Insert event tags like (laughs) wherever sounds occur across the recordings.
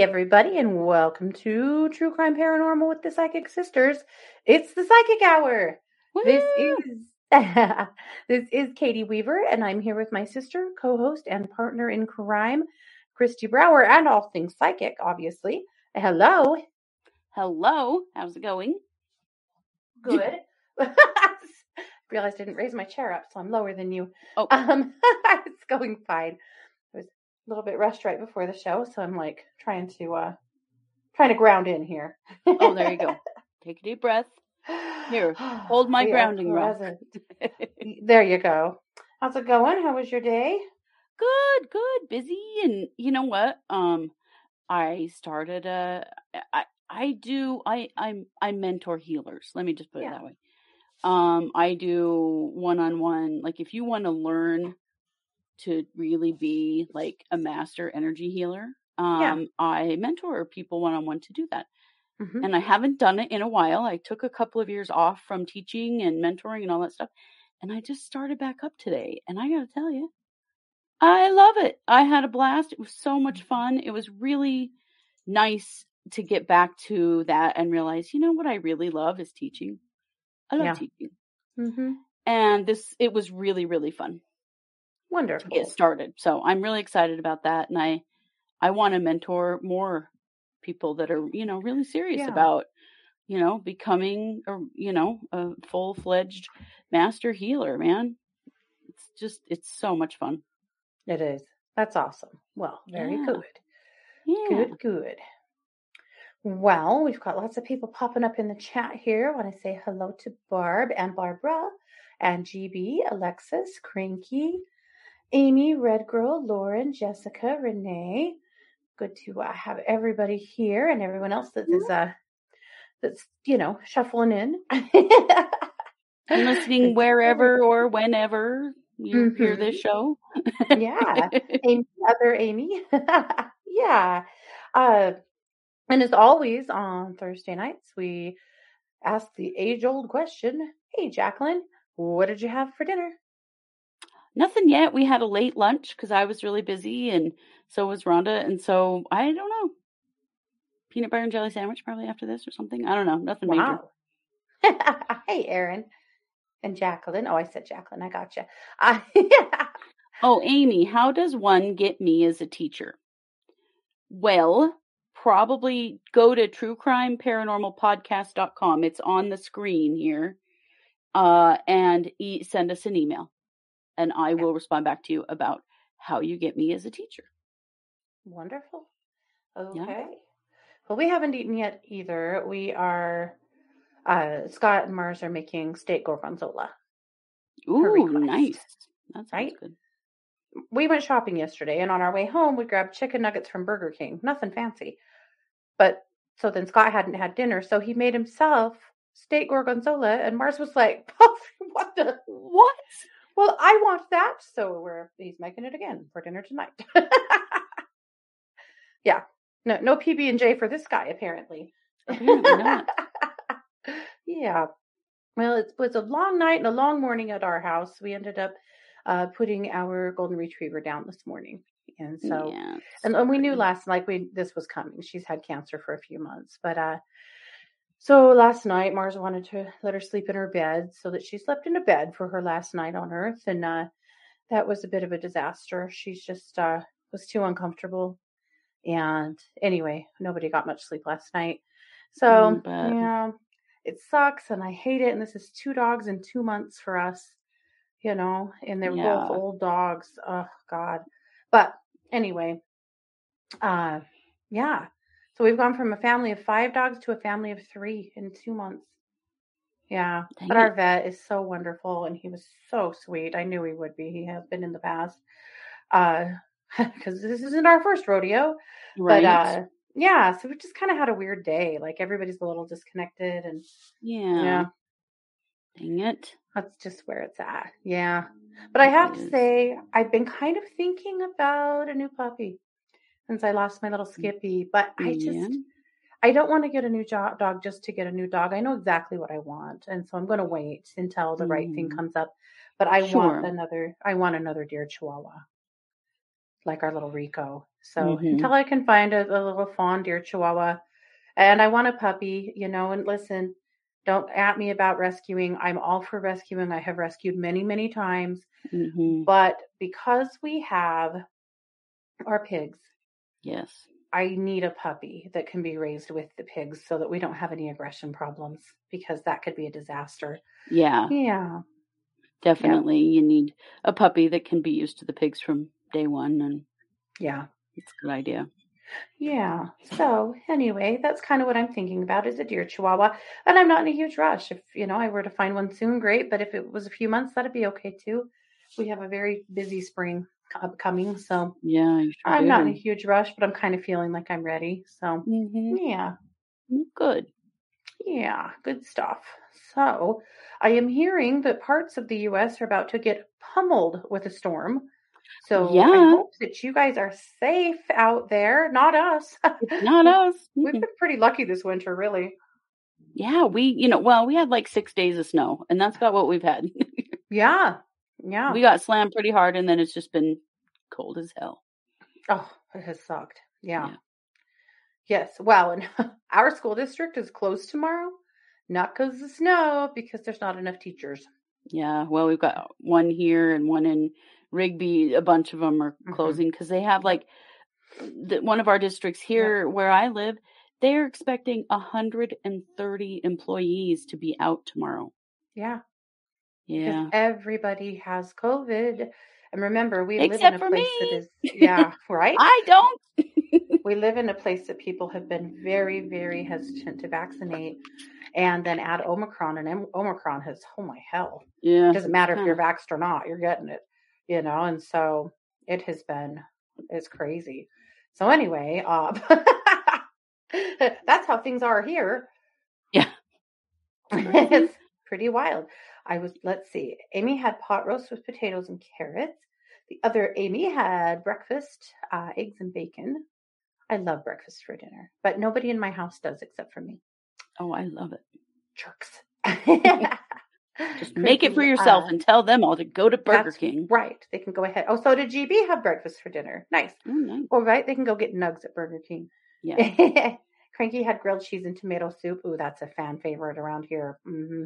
everybody, and welcome to True Crime Paranormal with the Psychic Sisters. It's the Psychic Hour. This is (laughs) this is Katie Weaver, and I'm here with my sister, co-host, and partner in crime, Kristi Brower, and all things psychic, obviously. Hello. Hello. How's it going? Good. (laughs) (laughs) Realized I didn't raise my chair up, so I'm lower than you. Oh. Um, it's going fine. I was a little bit rushed right before the show, so I'm like trying to uh trying to ground in here. Oh, there you go. (laughs) Take a deep breath. Here, (sighs) hold my grounding rock. (laughs) There you go. How's it going? How was your day? good, good, busy, and you know what? Um, I started a. I I do. I I'm I mentor healers. Let me just put Yeah. it that way. Um, I do one on one. Like, if you want to learn to really be like a master energy healer, um, I mentor people one on one to do that. Mhm. and I haven't done it in a while. I took a couple of years off from teaching and mentoring and all that stuff, and I just started back up today. And I got to tell you, I love it. I had a blast. It was so much fun. It was really nice to get back to that and realize, you know what I really love is teaching. I love Yeah. teaching. Mhm. And this it was really really fun to Wonderful. get started. So I'm really excited about that and I I want to mentor more people that are, you know, really serious Yeah. about, you know, becoming a, you know, a full-fledged master healer, man. It's just it's so much fun. It is. That's awesome. Well, very Yeah. good. Yeah. Good, good. Well, we've got lots of people popping up in the chat here. I want to say hello to Barb and Barbara and GB, Alexis, Cranky, Amy, Red Girl, Lauren, Jessica, Renee. Good to uh, have everybody here and everyone else that is uh that's you know shuffling in. And listening wherever or whenever you hear Mhm. this show. Yeah. Amy, other Amy. (laughs) yeah. Uh, and as always on Thursday nights, we ask the age old question Hey, Jacqueline, what did you have for dinner? Nothing yet. We had a late lunch because I was really busy and so was Rhonda. And so I don't know. Peanut butter and jelly sandwich probably after this or something. I don't know. Nothing major. (laughs) Hey, Aaron and Jacqueline. Oh, I said Jacqueline. I gotcha. Uh, (laughs) yeah. Oh, Amy, how does one get me as a teacher? Well, probably go to truecrimeparanormalpodcast.com. It's on the screen here. Uh, and e- send us an email and I will respond back to you about how you get me as a teacher. Wonderful. Yeah. Okay. Well, we haven't eaten yet either. We are, uh, Scott and Mars are making steak gorgonzola. Ooh, nice. That sounds Right? good. we went shopping yesterday and on our way home we grabbed chicken nuggets from Burger King. Nothing fancy. But so then Scott hadn't had dinner, so he made himself steak gorgonzola and Mars was like, (laughs) "What the What? Well, I want that." So we're he's making it again for dinner tonight. (laughs) yeah. No no PB&J for this guy apparently. Apparently not. (laughs) yeah. Well, it was a long night and a long morning at our house. We ended up uh, putting our golden retriever down this morning, and so yeah, and, and we knew last like we this was coming. She's had cancer for a few months, but uh, so last night Mars wanted to let her sleep in her bed, so that she slept in a bed for her last night on Earth, and uh, that was a bit of a disaster. She's just uh, was too uncomfortable, and anyway, nobody got much sleep last night. So Mm, yeah, it sucks, and I hate it. And this is two dogs in two months for us, you know, and they're Yeah. both old dogs. Oh God, but anyway, uh, yeah. So we've gone from a family of five dogs to a family of three in two months. Yeah, Dang but our vet is so wonderful, and he was so sweet. I knew he would be. He has been in the past, uh, (laughs) because this isn't our first rodeo. right? But uh, yeah, so we just kind of had a weird day. Like everybody's a little disconnected, and yeah. yeah, Dang it. that's just where it's at. Yeah, but I have to say, I've been kind of thinking about a new puppy since I lost my little Skippy. But I just, Yeah. I don't want to get a new jo- dog just to get a new dog. I know exactly what I want, and so I'm going to wait until the right thing Mhm. comes up. But I Sure. want another. I want another deer Chihuahua. like our little Rico. So Mhm. until I can find a, a little fawn deer chihuahua, and I want a puppy, you know, and listen, don't at me about rescuing. I'm all for rescuing. I have rescued many, many times, hmm but because we have our pigs, Yes. I need a puppy that can be raised with the pigs so that we don't have any aggression problems because that could be a disaster. Yeah, Yeah. definitely. You need a puppy that can be used to the pigs from day one, and Yeah. it's a good idea. Yeah. So anyway, that's kind of what I'm thinking about is a deer chihuahua. And I'm not in a huge rush. If, you know, I were to find one soon, great. But if it was a few months, that'd be okay too. We have a very busy spring upcoming. So Yeah, sure I'm not in a huge rush, but I'm kind of feeling like I'm ready. So hmm yeah. Good. Yeah, good stuff. So, I am hearing that parts of the US are about to get pummeled with a storm. So, I Yeah. hope that you guys are safe out there, not us. Not us. (laughs) We've been pretty lucky this winter, really. Yeah, we, you know, well, we had like six days of snow, and that's about what we've had. (laughs) Yeah. Yeah. we got slammed pretty hard, and then it's just been cold as hell. Oh, it has sucked. Yeah. Yeah. Yes. Well, and (laughs) our school district is closed tomorrow, not because of snow, because there's not enough teachers. Yeah, well, we've got one here and one in Rigby. A bunch of them are Mhm. closing because they have like the, one of our districts here where I live. They're expecting 130 employees to be out tomorrow. Yeah. Yeah. Everybody has COVID. And remember, we live in a place me. that is, yeah, (laughs) right? I don't. (laughs) we live in a place that people have been very, very hesitant to vaccinate. And then add Omicron, and Omicron has, oh my hell. Yeah. It doesn't matter if you're vaxxed or not, you're getting it, you know? And so it has been, it's crazy. So anyway, uh, (laughs) that's how things are here. Yeah. it's pretty wild. I was, let's see, Amy had pot roast with potatoes and carrots. The other Amy had breakfast, uh, eggs and bacon. I love breakfast for dinner, but nobody in my house does except for me. Oh, I love it. Jerks. (laughs) (laughs) Just make it for yourself Uh, and tell them all to go to Burger King. Right. They can go ahead. Oh, so did GB have breakfast for dinner? Nice. Oh, nice. All right. They can go get nugs at Burger King. Yeah. (laughs) Cranky had grilled cheese and tomato soup. Ooh, that's a fan favorite around here. hmm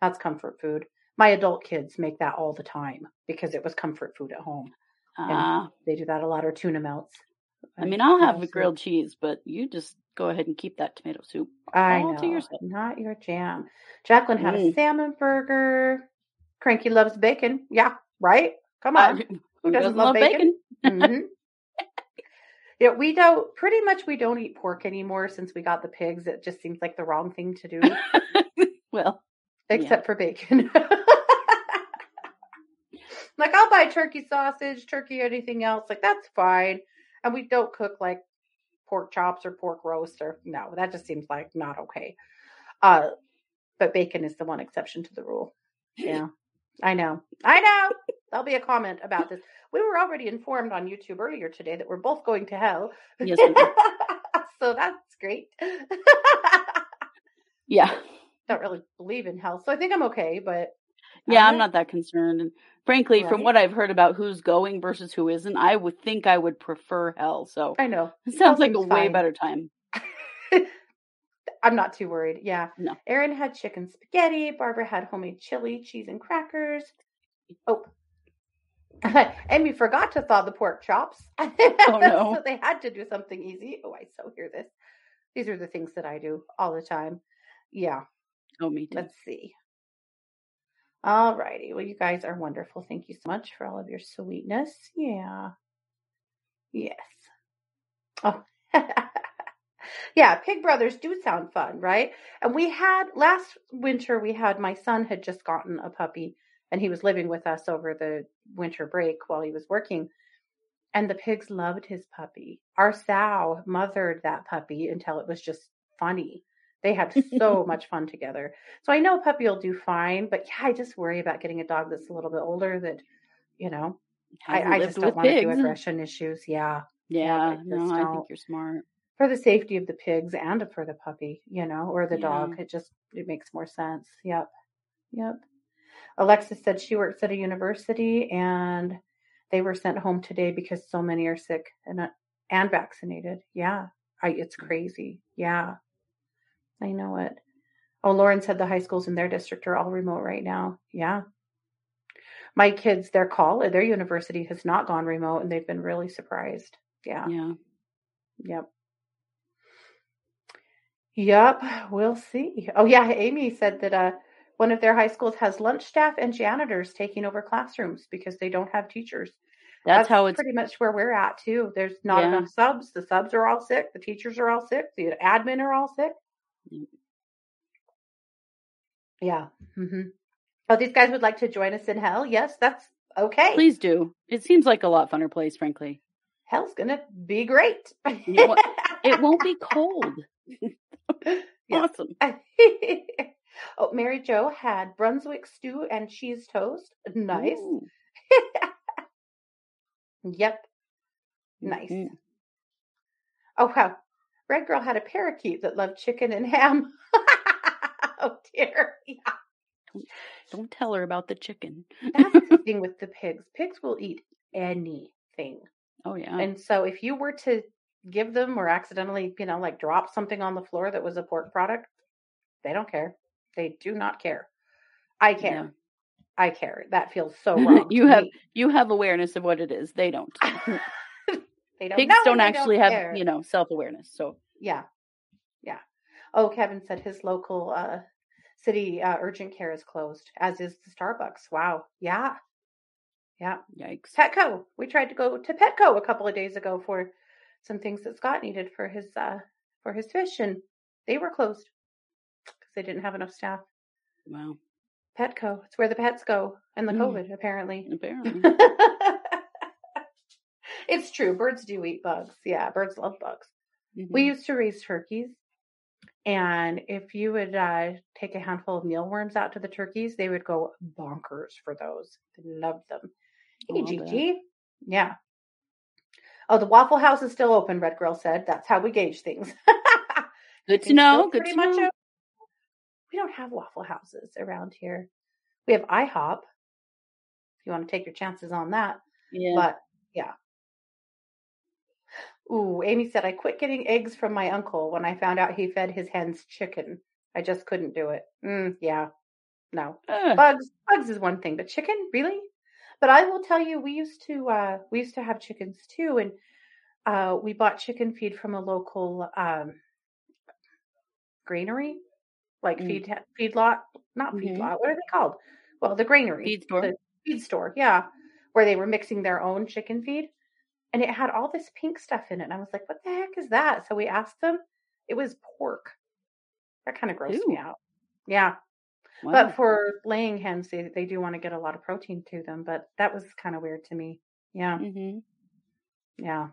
That's comfort food. My adult kids make that all the time because it was comfort food at home. Ah, They do that a lot or tuna melts. I mean, I'll have a grilled cheese, but you just go ahead and keep that tomato soup. I all know. to yourself. Not your jam. Jacqueline had a Mm. salmon burger. Cranky loves bacon. Yeah, right? Come on. I- Who doesn't love bacon? hmm (laughs) yeah, we don't. Pretty much, we don't eat pork anymore since we got the pigs. It just seems like the wrong thing to do, (laughs) well, except for bacon. (laughs) like I'll buy turkey sausage, turkey, anything else. Like that's fine. And we don't cook like pork chops or pork roast or no. That just seems like not okay. Uh, but bacon is the one exception to the rule. Yeah, I know. I know. There'll be a comment about this. We were already informed on YouTube earlier today that we're both going to hell. Yes, (laughs) so that's great. (laughs) yeah, Don't really believe in hell, so I think I'm okay. But yeah, I'm not that concerned. And frankly, from what I've heard about who's going versus who isn't, I would think I would prefer hell. So I know it sounds like a seems way better time. (laughs) I'm not too worried. Yeah. No. Erin had chicken spaghetti. Barbara had homemade chili, cheese, and crackers. Oh. (laughs) Amy forgot to thaw the pork chops. Oh, (laughs) no. so they had to do something easy. Oh, I so hear this. These are the things that I do all the time. Yeah. Oh, me too. Let's see. All righty. Well, you guys are wonderful. Thank you so much for all of your sweetness. Yeah. Yes. Oh. (laughs) yeah, Pig Brothers do sound fun, right? And we had last winter, we had my son had just gotten a puppy and he was living with us over the winter break while he was working. And the pigs loved his puppy. Our sow mothered that puppy until it was just funny. They had so (laughs) much fun together. So I know a puppy will do fine, but yeah, I just worry about getting a dog that's a little bit older that, you know, I, I just don't want to do aggression issues. Yeah. Yeah, I no, I think you're smart. For the safety of the pigs and for the puppy, you know, or the Yeah. dog. It just it makes more sense. Yep. Yep. Alexis said she works at a university and They were sent home today because so many are sick and uh, and vaccinated. Yeah, I, it's crazy. Yeah, I know it. Oh, Lauren said the high schools in their district are all remote right now. Yeah. My kids, their call, their university has not gone remote and they've been really surprised. Yeah. Yeah. Yep. Yep. We'll see. Oh, yeah. Amy said that uh, one of their high schools has lunch staff and janitors taking over classrooms because they don't have teachers. That's, how it's pretty much where we're at too. There's not Yeah. enough subs. The subs are all sick. The teachers are all sick. The admin are all sick. Mm. Yeah. hmm Oh, these guys would like to join us in hell. Yes, that's okay. Please do. It seems like a lot funner place, frankly. Hell's gonna be great. It won't- be (laughs) cold. (laughs) Awesome. (laughs) oh, Mary Jo had Brunswick stew and cheese toast. Nice. Yep. Nice. Mhm. Oh wow. Red girl had a parakeet that loved chicken and ham. (laughs) oh dear. Yeah. Don't tell her about the chicken. That's the (laughs) thing with the pigs. Pigs will eat anything. Oh yeah. And so if you were to give them or accidentally, you know, like drop something on the floor that was a pork product, they don't care. They do not care. I care. I care. That feels so (laughs) wrong. you have me. you have awareness of what it is. They don't. They don't Pigs don't actually have, care. you know, self awareness. So Yeah. Yeah. Oh, Kevin said his local uh city uh, urgent care is closed, as is the Starbucks. Wow. Yeah. Yeah. yikes. Petco. We tried to go to Petco a couple of days ago for some things that Scott needed for his uh for his fish and they were closed because they didn't have enough staff. Wow. Petco. It's where the pets go and the Mm. COVID, apparently. Apparently. (laughs) it's true. Birds do eat bugs. Yeah, birds love bugs. Mhm. We used to raise turkeys, and if you would uh, take a handful of mealworms out to the turkeys, they would go bonkers for those. They loved them. Hey. Gigi. Yeah. Oh, the Waffle House is still open, Red Girl said. That's how we gauge things. (laughs) Good to know. Good to know. open. We don't have Waffle Houses around here. We have IHOP. If you want to take your chances on that. Yeah. But yeah. Ooh, Amy said I quit getting eggs from my uncle when I found out he fed his hens chicken. I just couldn't do it. Mm, yeah. No. Ugh. Bugs bugs is one thing, but chicken, really? But I will tell you we used to uh we used to have chickens too and uh we bought chicken feed from a local um granary, like Mm. feed feed lot, not feed Mhm. lot. What are they called? Well, the granary Feed store. the feed store, yeah, where they were mixing their own chicken feed. And it had all this pink stuff in it. And I was like, what the heck is that? So we asked them. It was pork. That kind of grossed me out. Yeah. Wow. But for laying hens, they, they do want to get a lot of protein to them. But that was kind of weird to me. Yeah. Mm-hmm. Yeah.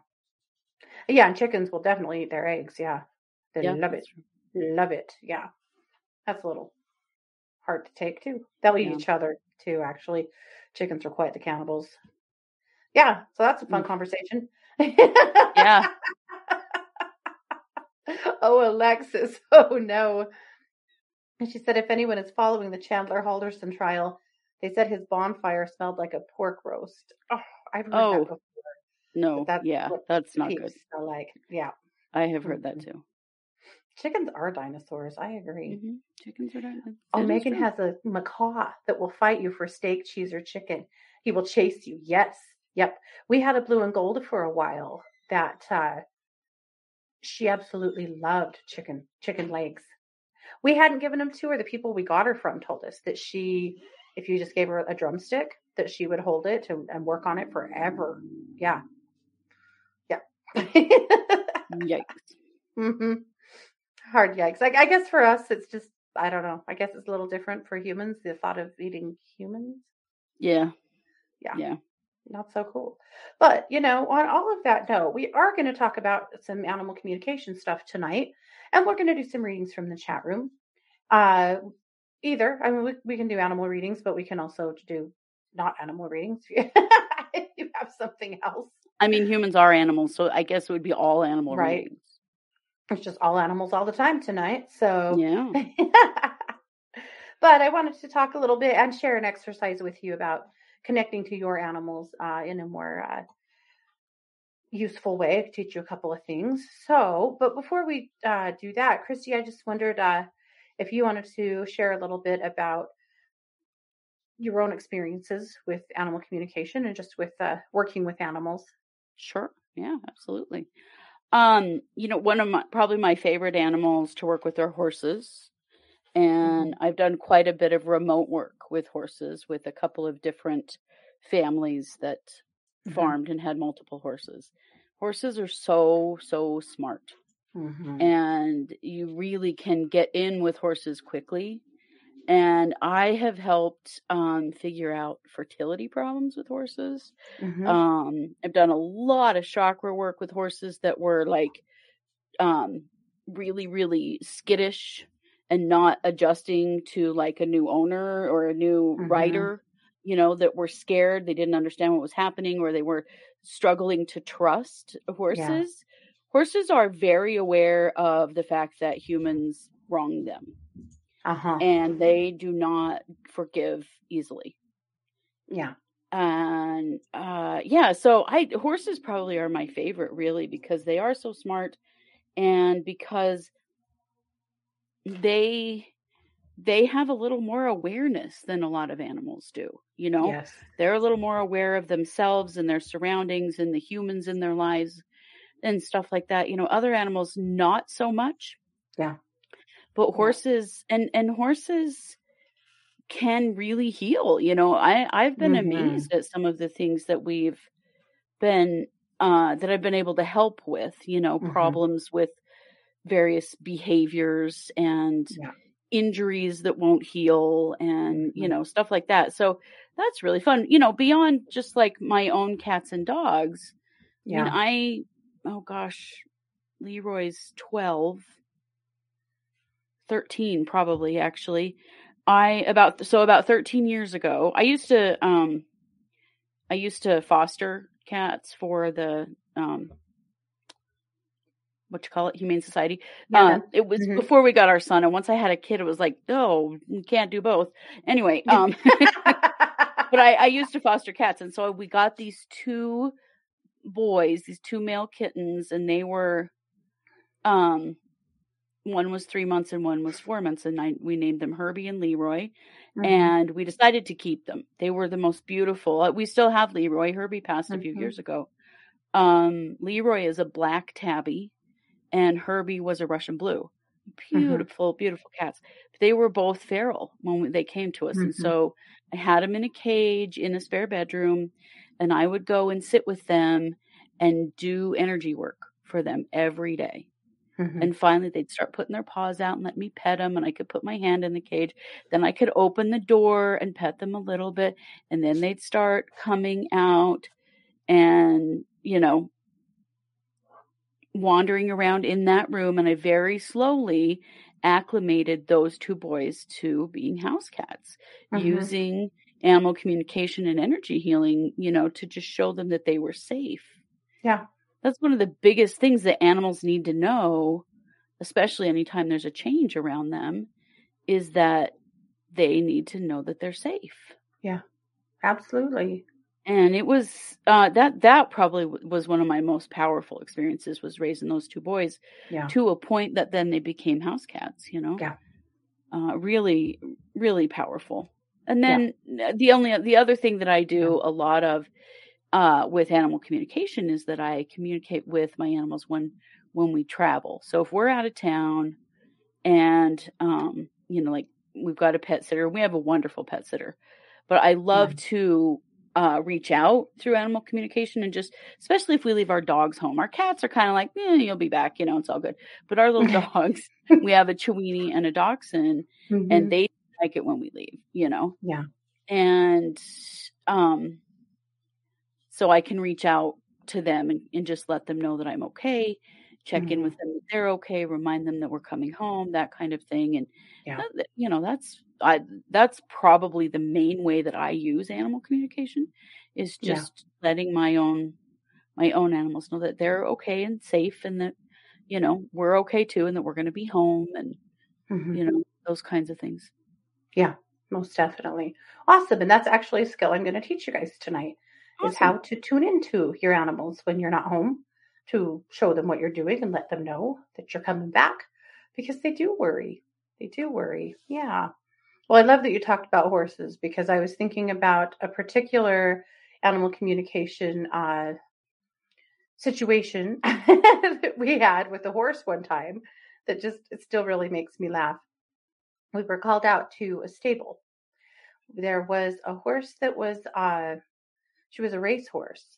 Yeah. And chickens will definitely eat their eggs. Yeah. They Yeah, love it. Love it. Yeah. That's a little hard to take too. They'll eat Yeah. each other too, actually. Chickens are quite the cannibals. Yeah. So that's a fun Mm. conversation. Yeah. (laughs) oh, Alexis. (laughs) Oh, no. And she said if anyone is following the Chandler Halderson trial, they said his bonfire smelled like a pork roast. Oh, I've heard Oh, that before. No. That's yeah. That's not good. smell like. Yeah. I have heard that Mhm. too. Chickens are dinosaurs. I agree. hmm Chickens are done. Oh, that Megan has a macaw that will fight you for steak, cheese, or chicken. He will chase you. Yes. Yep. We had a blue and gold for a while that uh, she absolutely loved chicken, chicken legs. We hadn't given them to her. The people we got her from told us that she, if you just gave her a drumstick, that she would hold it and, and work on it forever. Yeah. Yeah. (laughs) Yikes. hmm Hard yikes. I, I guess for us, it's just, I don't know. I guess it's a little different for humans. The thought of eating humans, Yeah. Yeah. Yeah. Not so cool. But, you know, on all of that note, we are going to talk about some animal communication stuff tonight. And we're going to do some readings from the chat room. Uh, either, I mean, we, we can do animal readings, but we can also do not animal readings if (laughs) you have something else. I mean, humans are animals, so I guess it would be all animal Right. readings. It's just all animals all the time tonight. So, Yeah. (laughs) but I wanted to talk a little bit and share an exercise with you about connecting to your animals uh, in a more uh, useful way. I could teach you a couple of things. So, but before we uh, do that, Kristi, I just wondered uh, if you wanted to share a little bit about your own experiences with animal communication and just with uh, working with animals. Sure. Yeah, absolutely. Um, you know, one of my probably my favorite animals to work with are horses. And Mm-hmm. I've done quite a bit of remote work with horses with a couple of different families that Mhm. farmed and had multiple horses. Horses are so, so smart. Mhm. and you really can get in with horses quickly. And I have helped um, figure out fertility problems with horses. Mhm. Um, I've done a lot of chakra work with horses that were like um, really, really skittish and not adjusting to like a new owner or a new Mhm. rider, you know, that were scared. They didn't understand what was happening or they were struggling to trust horses. Horses are very aware of the fact that humans wrong them Uh-huh. and they do not forgive easily Yeah. and uh yeah so i horses probably are my favorite really because they are so smart and because they they have a little more awareness than a lot of animals do you know Yes. they're a little more aware of themselves and their surroundings and the humans in their lives and stuff like that you know other animals not so much Yeah. but Yeah. horses and and horses can really heal you know i i've been Mhm. amazed at some of the things that we've been uh that i've been able to help with you know Mhm. problems with various behaviors and Yeah. injuries that won't heal and you Mhm. know stuff like that so that's really fun you know beyond just like my own cats and dogs i mean Yeah. i oh gosh leroy's 12 13 probably actually i about so about 13 years ago i used to um i used to foster cats for the um what you call it humane society Yeah. um it was Mhm. before we got our son and once i had a kid it was like oh you can't do both anyway um (laughs) but I, I used to foster cats and so we got these two boys these two male kittens and they were um one was three months and one was four months and I, we named them herbie and leroy Mhm. and we decided to keep them they were the most beautiful uh, we still have leroy herbie passed a few Mhm. years ago um leroy is a black tabby and herbie was a russian blue Mhm. beautiful beautiful cats they were both feral when they came to us and Mhm. so i had them in a cage in a spare bedroom and i would go and sit with them and do energy work for them every day Mhm. and finally they'd start putting their paws out and let me pet them and i could put my hand in the cage then i could open the door and pet them a little bit and then they'd start coming out and you know wandering around in that room and i very slowly acclimated those two boys to being house cats Mhm. using animal communication and energy healing you know to just show them that they were safe Yeah. that's one of the biggest things that animals need to know, especially anytime there's a change around them, is that they need to know that they're safe. Yeah. Absolutely. And it was uh, that that probably was one of my most powerful experiences was raising those two boys Yeah. to a point that then they became house cats. You know, Yeah. uh, really, really powerful. And then uh, the only the other thing that I do a lot of uh, with animal communication is that I communicate with my animals when when we travel. So if we're out of town and um, you know, like we've got a pet sitter, we have a wonderful pet sitter, but I love to uh, reach out through animal communication and just, especially if we leave our dogs home. Our cats are kind of like, eh, you'll be back, you know, it's all good. But our little (laughs) dogs, we have a Chiweenie and a Dachshund, Mhm. and they like it when we leave, you know? Yeah. And um so I can reach out to them and, and just let them know that I'm okay, check in Mhm. with them that they're okay, remind them that we're coming home, that kind of thing. And Yeah. that- you know, that's I that's probably the main way that I use animal communication is Yeah. just letting my own my own animals know that they're okay and safe and that you know we're okay too and that we're going to be home and Mhm. you know those kinds of things Yeah. most definitely. Awesome. And that's actually a skill I'm going to teach you guys tonight Awesome. is how to tune into your animals when you're not home to show them what you're doing and let them know that you're coming back because they do worry. They do worry. Yeah. Well, I love that you talked about horses because I was thinking about a particular animal communication uh, situation (laughs) that we had with a horse one time that just it still really makes me laugh. We were called out to a stable. There was a horse that was uh she was a racehorse,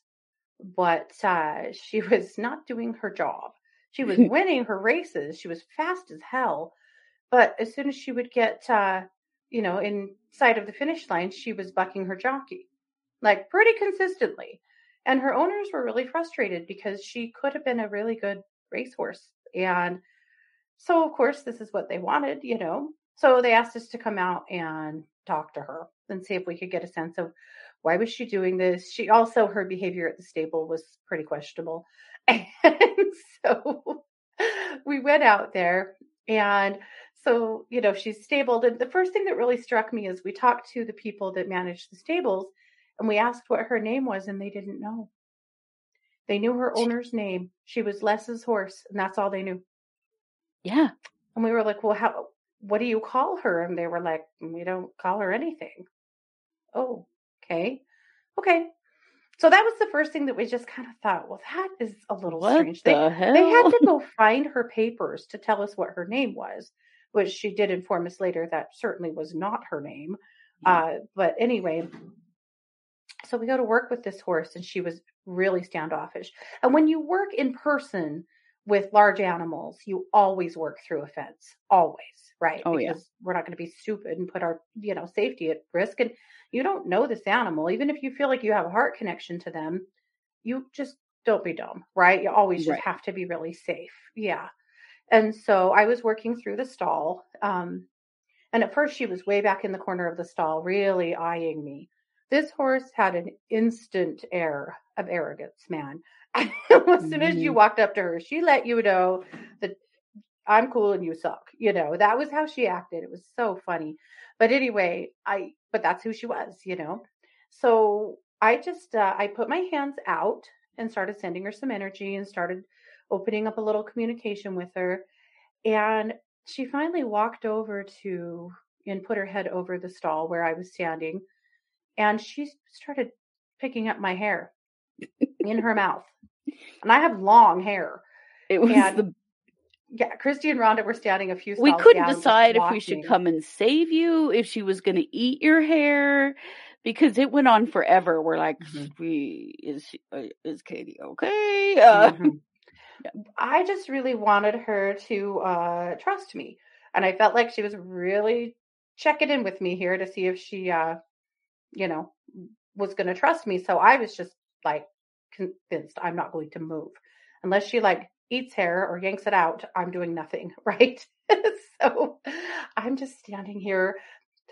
but uh she (laughs) was not doing her job. She was (laughs) winning her races. She was fast as hell. But as soon as she would get uh you know in sight of the finish line, she was bucking her jockey. Like pretty consistently. And her owners were really frustrated because she could have been a really good racehorse. And so, of course, this is what they wanted, you know. So they asked us to come out and talk to her and see if we could get a sense of why was she doing this. She also her behavior at the stable was pretty questionable. (laughs) And so we went out there and so, you know, she's stabled. And the first thing that really struck me is we talked to the people that managed the stables and we asked what her name was, and they didn't know. They knew her owner's name. She was Les's horse, and that's all they knew. Yeah. And we were like, "Well, how? What do you call her?" And they were like, "We don't call her anything." Oh, okay, okay. So that was the first thing that we just kind of thought, well, that is a little What strange. They hell? they had to go find her papers to tell us what her name was, which she did inform us later that certainly was not her name. Yeah. Uh, but anyway, so we go to work with this horse, and she was really standoffish. And when you work in person with large animals, you always work through a fence, always, right? Oh, yeah. because we're not going to be stupid and put our, you know, safety at risk. And you don't know this animal, even if you feel like you have a heart connection to them, you just don't be dumb, right? You always just Right. have to be really safe. Yeah. And so I was working through the stall. Um, and at first, she was way back in the corner of the stall, really eyeing me. This horse had an instant air of arrogance, man. (laughs) as soon as you Mhm. walked up to her, she let you know that I'm cool and you suck. You know, that was how she acted. It was so funny. But anyway, I, but that's who she was, you know. So I just, uh, I put my hands out and started sending her some energy and started opening up a little communication with her. And she finally walked over to and put her head over the stall where I was standing. And she started picking up my hair in her mouth. And I have long hair. It was And the Yeah, Kristi and Rhonda were standing a few we couldn't decide if we should come and save you, if she was going to eat your hair, because it went on forever. We're like, Mhm. we is she, uh, is Katie okay? Uh, (laughs) Mhm. I just really wanted her to uh, trust me, and I felt like she was really checking in with me here to see if she, uh, you know, was going to trust me. So I was just like convinced I'm not going to move unless she like eats hair or yanks it out. I'm doing nothing, (laughs) right? (laughs) so I'm just standing here,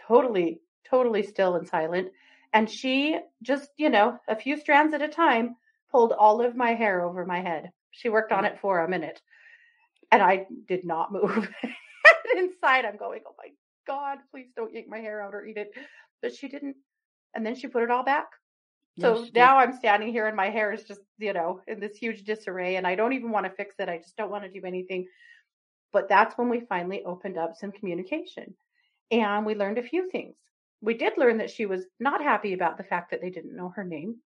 totally, totally still and silent. And she just, you know, a few strands at a time, pulled all of my hair over my head. She worked on mm. it for a minute, and I did not (laughs) move. Inside, I'm going, oh my God, please don't yank my hair out or eat it. But she didn't. And then she put it all back. So did. now I'm standing here and my hair is just, you know, in this huge disarray and I don't even want to fix it. I just don't want to do anything. But that's when we finally opened up some communication and we learned a few things. We did learn that she was not happy about the fact that they didn't know her name.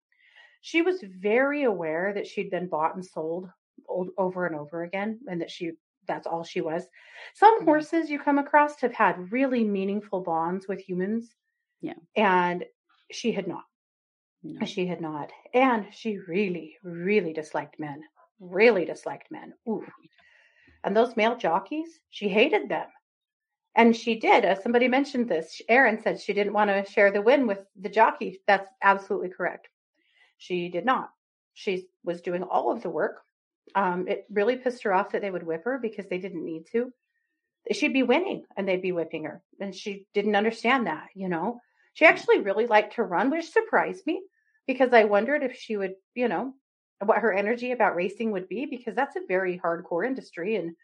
She was very aware that she'd been bought and sold over and over again and that she that's all she was. Some Mhm. horses you come across have had really meaningful bonds with humans. Yeah. And she had not. No. She had not. And she really, really disliked men. Really disliked men. Ooh. And those male jockeys, she hated them. And she did. As somebody mentioned this, Erin said she didn't want to share the win with the jockey. That's absolutely correct. She did not. She was doing all of the work. Um, it really pissed her off that they would whip her because they didn't need to. She'd be winning and they'd be whipping her. And she didn't understand that, you know. She actually really liked to run, which surprised me because I wondered if she would, you know, what her energy about racing would be because that's a very hardcore industry and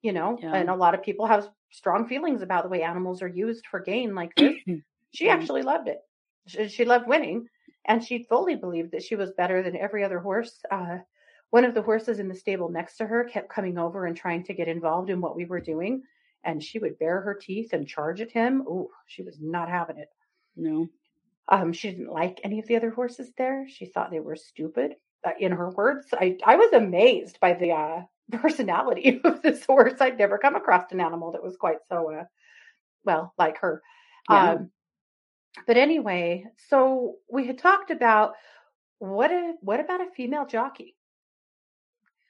you know, Yeah. and a lot of people have strong feelings about the way animals are used for gain like this. (clears throat) She actually loved it. She, she loved winning, and she fully believed that she was better than every other horse. Uh, one of the horses in the stable next to her kept coming over and trying to get involved in what we were doing, and she would bare her teeth and charge at him. Ooh, she was not having it. No. Um, she didn't like any of the other horses there. She thought they were stupid. Uh, in her words, I, I was amazed by the uh, (laughs) personality of this horse. I'd never come across an animal that was quite so, uh, well, like her. Yeah. Um, but anyway, so we had talked about what a, what about a female jockey?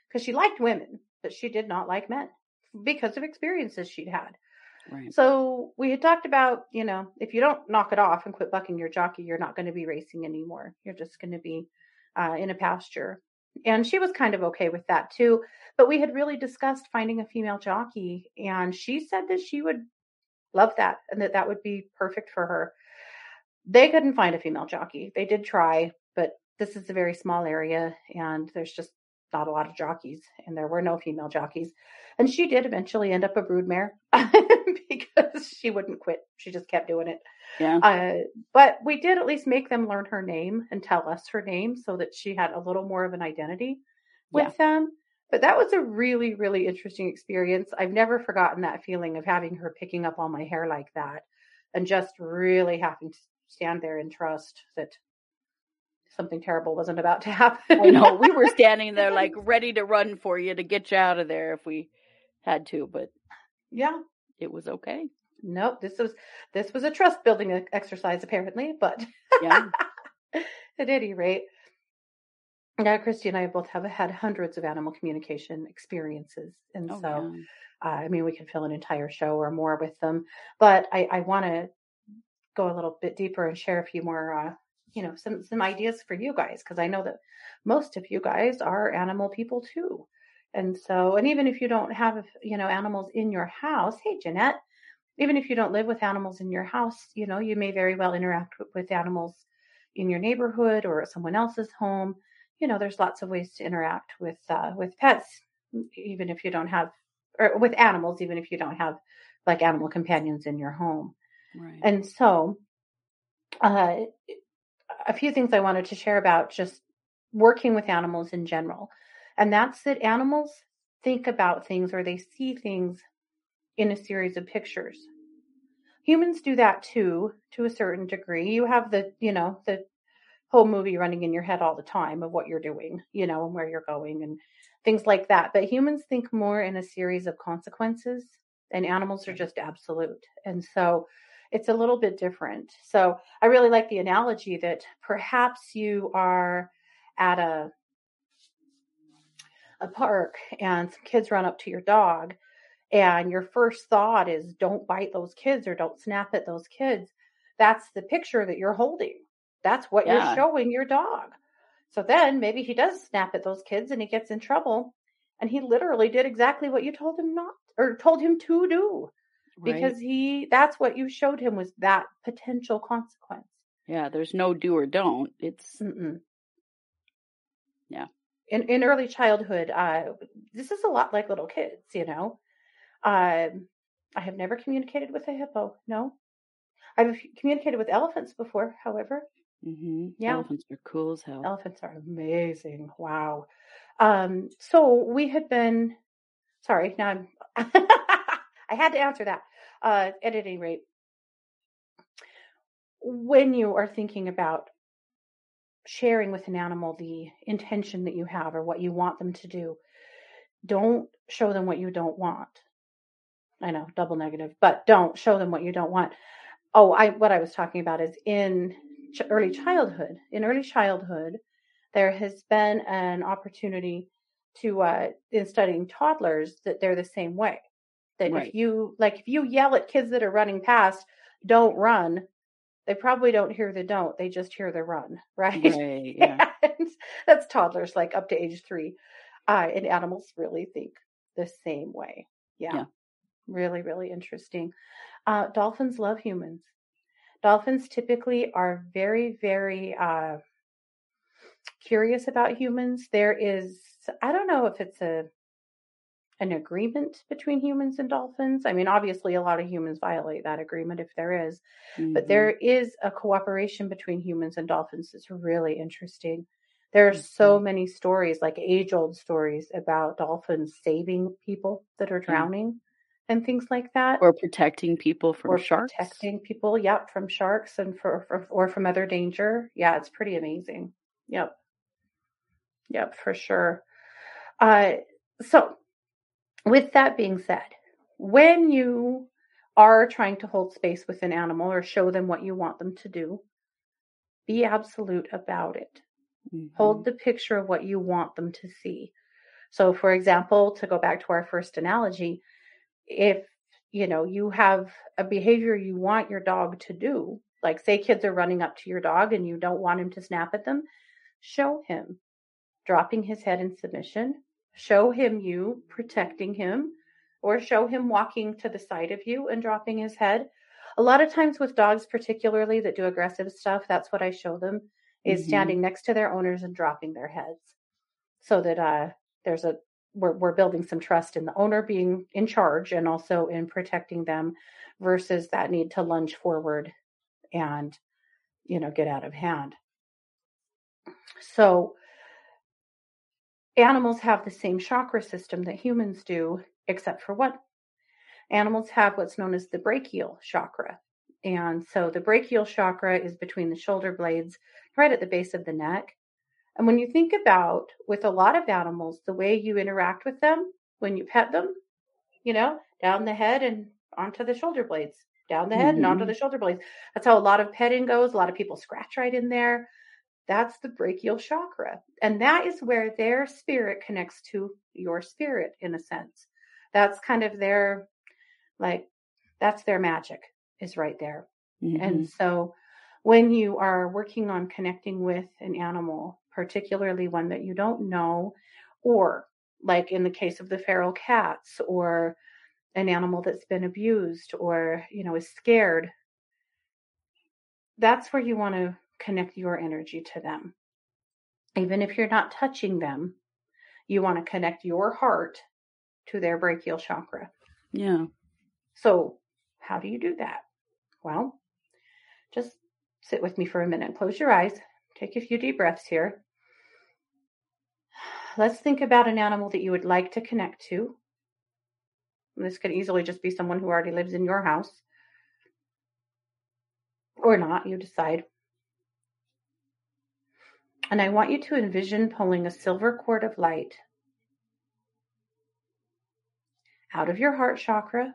Because she liked women, but she did not like men because of experiences she'd had. Right. So we had talked about, you know, if you don't knock it off and quit bucking your jockey, you're not going to be racing anymore. You're just going to be uh, in a pasture. And she was kind of okay with that too. But we had really discussed finding a female jockey, and she said that she would love that and that that would be perfect for her. They couldn't find a female jockey. They did try, but this is a very small area, and there's just not a lot of jockeys, and there were no female jockeys. And she did eventually end up a broodmare (laughs) because she wouldn't quit. She just kept doing it. Yeah. Uh, but we did at least make them learn her name and tell us her name so that she had a little more of an identity with them. But that was a really, really interesting experience. I've never forgotten that feeling of having her picking up all my hair like that and just really having to stand there and trust that something terrible wasn't about to (laughs) happen. I know. We were standing there like ready to run for you to get you out of there if we had to, but yeah. it was okay. Nope. This was this was a trust building exercise apparently, but Yeah. (laughs) at any rate, yeah, Kristi and I both have had hundreds of animal communication experiences, and Oh, so uh, I mean we can fill an entire show or more with them. But I, I want to go a little bit deeper and share a few more, uh, you know, some some ideas for you guys because I know that most of you guys are animal people too, and so and even if you don't have you know animals in your house, hey Jeanette, even if you don't live with animals in your house, you know you may very well interact with, with animals in your neighborhood or someone else's home. You know, there's lots of ways to interact with uh, with pets, even if you don't have, or with animals, even if you don't have like animal companions in your home. Right. And so, uh, a few things I wanted to share about just working with animals in general. And that's that animals think about things or they see things in a series of pictures. Humans do that too, to a certain degree. You have the, you know, the whole movie running in your head all the time of what you're doing, you know, and where you're going and things like that. But humans think more in a series of consequences, and animals are just absolute. And so it's a little bit different. So I really like the analogy that perhaps you are at a a park and some kids run up to your dog and your first thought is don't bite those kids or don't snap at those kids. That's the picture that you're holding. That's what Yeah. you're showing your dog. So then maybe he does snap at those kids and he gets in trouble and he literally did exactly what you told him not or told him to do Right. because he that's what you showed him was that potential consequence. yeah, there's no do or don't. It's Mm-mm. Yeah. In in early childhood, uh, this is a lot like little kids, you know. Um, I have never communicated with a hippo. No, I've communicated with elephants before. However, hmm Yeah. elephants are cool as hell. elephants are amazing. Wow. Um, so we had been. Sorry, now I'm. (laughs) I had to answer that. Uh, at any rate, when you are thinking about sharing with an animal the intention that you have or what you want them to do, don't show them what you don't want. I know, double negative, but don't show them what you don't want. Oh, I what I was talking about is in ch- early childhood. In early childhood, there has been an opportunity to uh in studying toddlers that they're the same way. That Right. if you like if you yell at kids that are running past, don't run, they probably don't hear the don't, they just hear the run, (laughs) right? Right. Yeah. That's toddlers like up to age three. Uh, and animals really think the same way. Yeah. Yeah. Really, really interesting. Uh, dolphins love humans. Dolphins typically are very, very uh, curious about humans. There is, I don't know if it's a an agreement between humans and dolphins. I mean, obviously, a lot of humans violate that agreement if there is, Mm-hmm. but there is a cooperation between humans and dolphins. It's really interesting. There are so Mhm. many stories, like age old stories, about dolphins saving people that are Yeah. drowning and things like that. Or protecting people from or sharks. protecting people, yep, from sharks and for, for or from other danger. Yeah, it's pretty amazing. Yep. Yep, for sure. Uh, so, with that being said, when you are trying to hold space with an animal or show them what you want them to do, be absolute about it. Mhm. Hold the picture of what you want them to see. So, for example, to go back to our first analogy, if you know you have a behavior you want your dog to do, like say kids are running up to your dog and you don't want him to snap at them, show him dropping his head in submission, show him you protecting him, or show him walking to the side of you and dropping his head. A lot of times with dogs, particularly that do aggressive stuff, that's what I show them is Mhm. standing next to their owners and dropping their heads so that uh, there's a we're, we're building some trust in the owner being in charge and also in protecting them versus that need to lunge forward and you know get out of hand so animals have the same chakra system that humans do except for what animals have what's known as the brachial chakra and so the brachial chakra is between the shoulder blades right at the base of the neck and when you think about with a lot of animals, the way you interact with them when you pet them, you know, down the head and onto the shoulder blades, down the head and onto Mhm. the shoulder blades. That's how a lot of petting goes. A lot of people scratch right in there. That's the brachial chakra. And that is where their spirit connects to your spirit in a sense. That's kind of their, like, that's their magic is right there. And Mhm. so when you are working on connecting with an animal, particularly one that you don't know, or like in the case of the feral cats, or an animal that's been abused or, you know, is scared, that's where you want to connect your energy to them. Even if you're not touching them, you want to connect your heart to their brachial chakra. Yeah. So, how do you do that? Well, just sit with me for a minute. Close your eyes. Take a few deep breaths here. Let's think about an animal that you would like to connect to. This could easily just be someone who already lives in your house or not, you decide. And I want you to envision pulling a silver cord of light out of your heart chakra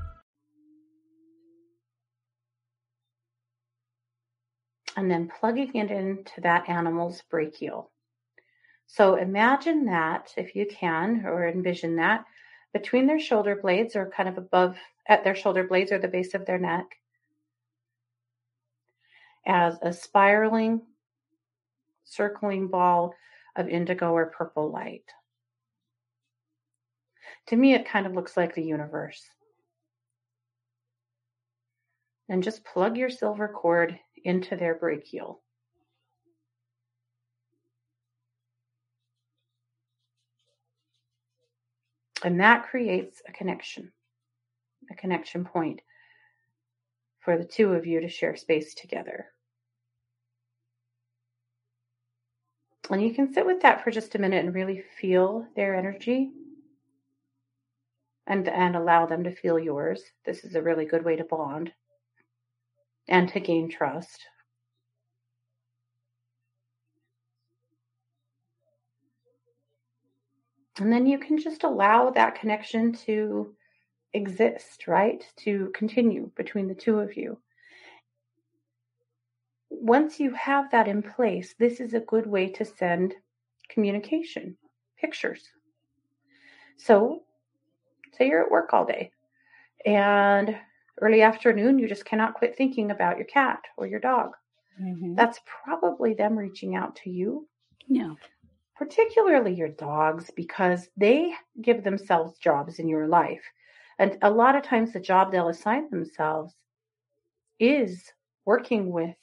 And then plugging it into that animal's brachial. So imagine that, if you can, or envision that, between their shoulder blades or kind of above at their shoulder blades or the base of their neck as a spiraling, circling ball of indigo or purple light. To me, it kind of looks like the universe. And just plug your silver cord into their brachial. And that creates a connection, a connection point for the two of you to share space together. And you can sit with that for just a minute and really feel their energy and, and allow them to feel yours. This is a really good way to bond and to gain trust. And then you can just allow that connection to exist, right? To continue between the two of you. once you have that in place, this is a good way to send communication, pictures. So, say you're at work all day and early afternoon, you just cannot quit thinking about your cat or your dog. Mhm. That's probably them reaching out to you, Yeah. particularly your dogs, because they give themselves jobs in your life. And a lot of times, the job they'll assign themselves is working with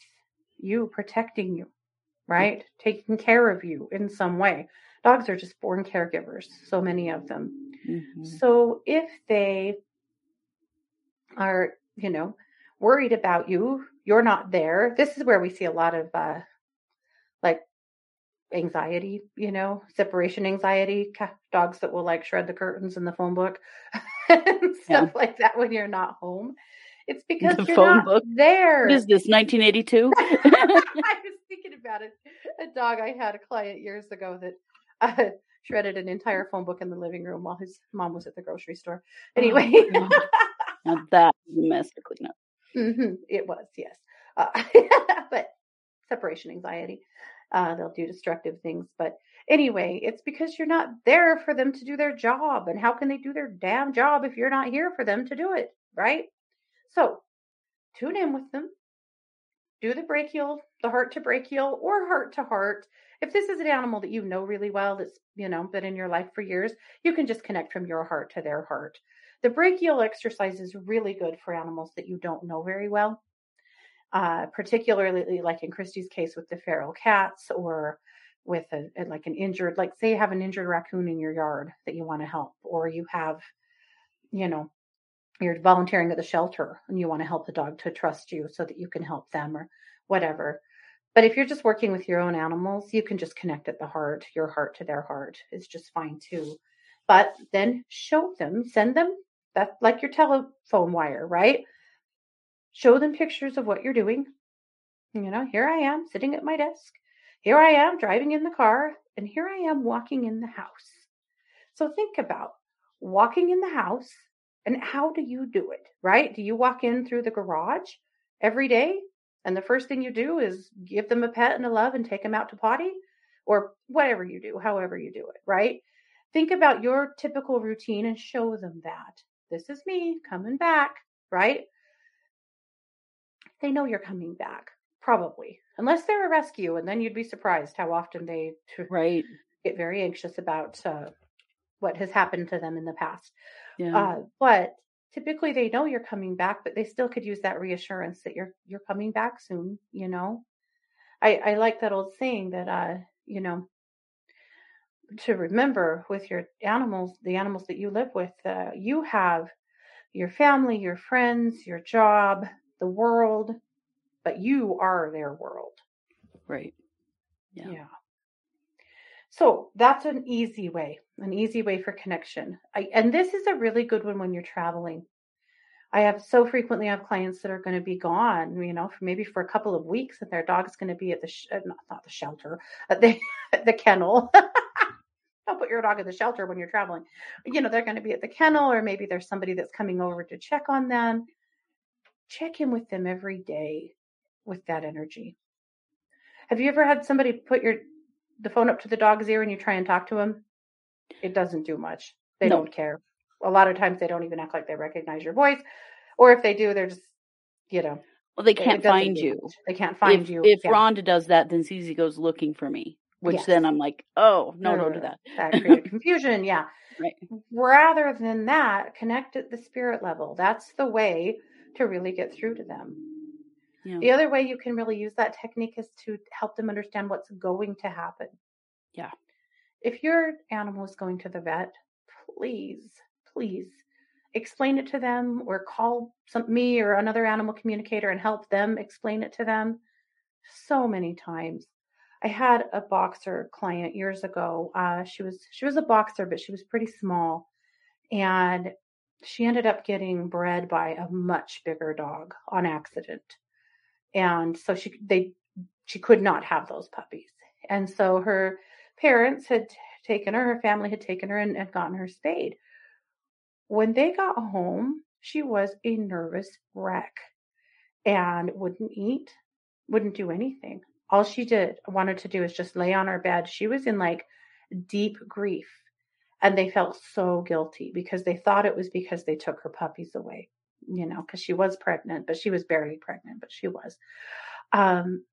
you, protecting you, right? Taking care of you in some way. Dogs are just born caregivers, so many of them. Mhm. So if they are, you know, worried about you, you're not there. This is where we see a lot of uh like anxiety, you know, separation anxiety, dogs that will like shred the curtains in the phone book (laughs) and stuff like that when you're not home. It's because The you're phone not book? there. What is this, 1982? (laughs) I (laughs) was thinking about it. A dog I had a client years ago that uh, shredded an entire phone book in the living room while his mom was at the grocery store. Anyway, God. Now that is a mess to clean up. hmm it was yes, uh, (laughs) but separation anxiety. Uh, they'll do destructive things, but anyway, it's because you're not there for them to do their job. And how can they do their damn job if you're not here for them to do it, right? So tune in with them, do the brachial, the heart to brachial, or heart to heart. If this is an animal that you know really well, that's you know been in your life for years, you can just connect from your heart to their heart. The brachial exercise is really good for animals that you don't know very well, uh, particularly like in Kristi's case with the feral cats, or with a, like an injured, like say you have an injured raccoon in your yard that you want to help, or you have, you know, you're volunteering at the shelter and you want to help the dog to trust you so that you can help them or whatever. But if you're just working with your own animals, you can just connect at the heart, your heart to their heart is just fine too. But then show them, send them that like your telephone wire, right? Show them pictures of what you're doing. You know, here I am sitting at my desk. Here I am driving in the car, and here I am walking in the house. So think about walking in the house and how do you do it, right? Do you walk in through the garage every day and the first thing you do is give them a pet and a love and take them out to potty or whatever you do, however you do it, right? Think about your typical routine and show them that. This is me coming back, right? They know you're coming back, probably, unless they're a rescue, and then you'd be surprised how often they Right. get very anxious about uh, what has happened to them in the past. Yeah. Uh, but typically they know you're coming back, but they still could use that reassurance that you're you're coming back soon. You know, I I like that old saying that uh you know to remember with your animals, the animals that you live with, uh, you have your family, your friends, your job, the world, but you are their world. right. Yeah. Yeah. So that's an easy way, an easy way for connection. I, and this is a really good one when you're traveling. I have so frequently have clients that are going to be gone, you know, for maybe for a couple of weeks, and their dog's going to be at the sh- uh, not, not the shelter, at the at the kennel. Don't put your dog at the shelter when you're traveling. You know, they're going to be at the kennel, or maybe there's somebody that's coming over to check on them. Check in with them every day with that energy. Have you ever had somebody put your the phone up to the dog's ear and you try and talk to him? It doesn't do much. They No. don't care. A lot of times they don't even act like they recognize your voice, or if they do, they're just, you know, Well, they can't find you. much. They can't find if, you. If Yeah. Rhonda does that, then Susie goes looking for me, which Yes. then I'm like, oh, no, don't do Uh, that. that created (laughs) confusion. Yeah. Right. Rather than that, connect at the spirit level. That's the way to really get through to them. Yeah. The other way you can really use that technique is to help them understand what's going to happen. Yeah. If your animal is going to the vet, please, please explain it to them or call some, me or another animal communicator and help them explain it to them. So many times. I had a boxer client years ago. Uh, she was she was a boxer, but she was pretty small, and she ended up getting bred by a much bigger dog on accident and so she they she could not have those puppies and so her parents had taken her her family had taken her and, and gotten her spayed when they got home she was a nervous wreck and wouldn't eat wouldn't do anything. All she did wanted to do is just lay on her bed. She was in like deep grief and they felt so guilty because they thought it was because they took her puppies away, you know, because she was pregnant, but she was barely pregnant, but she was. Um,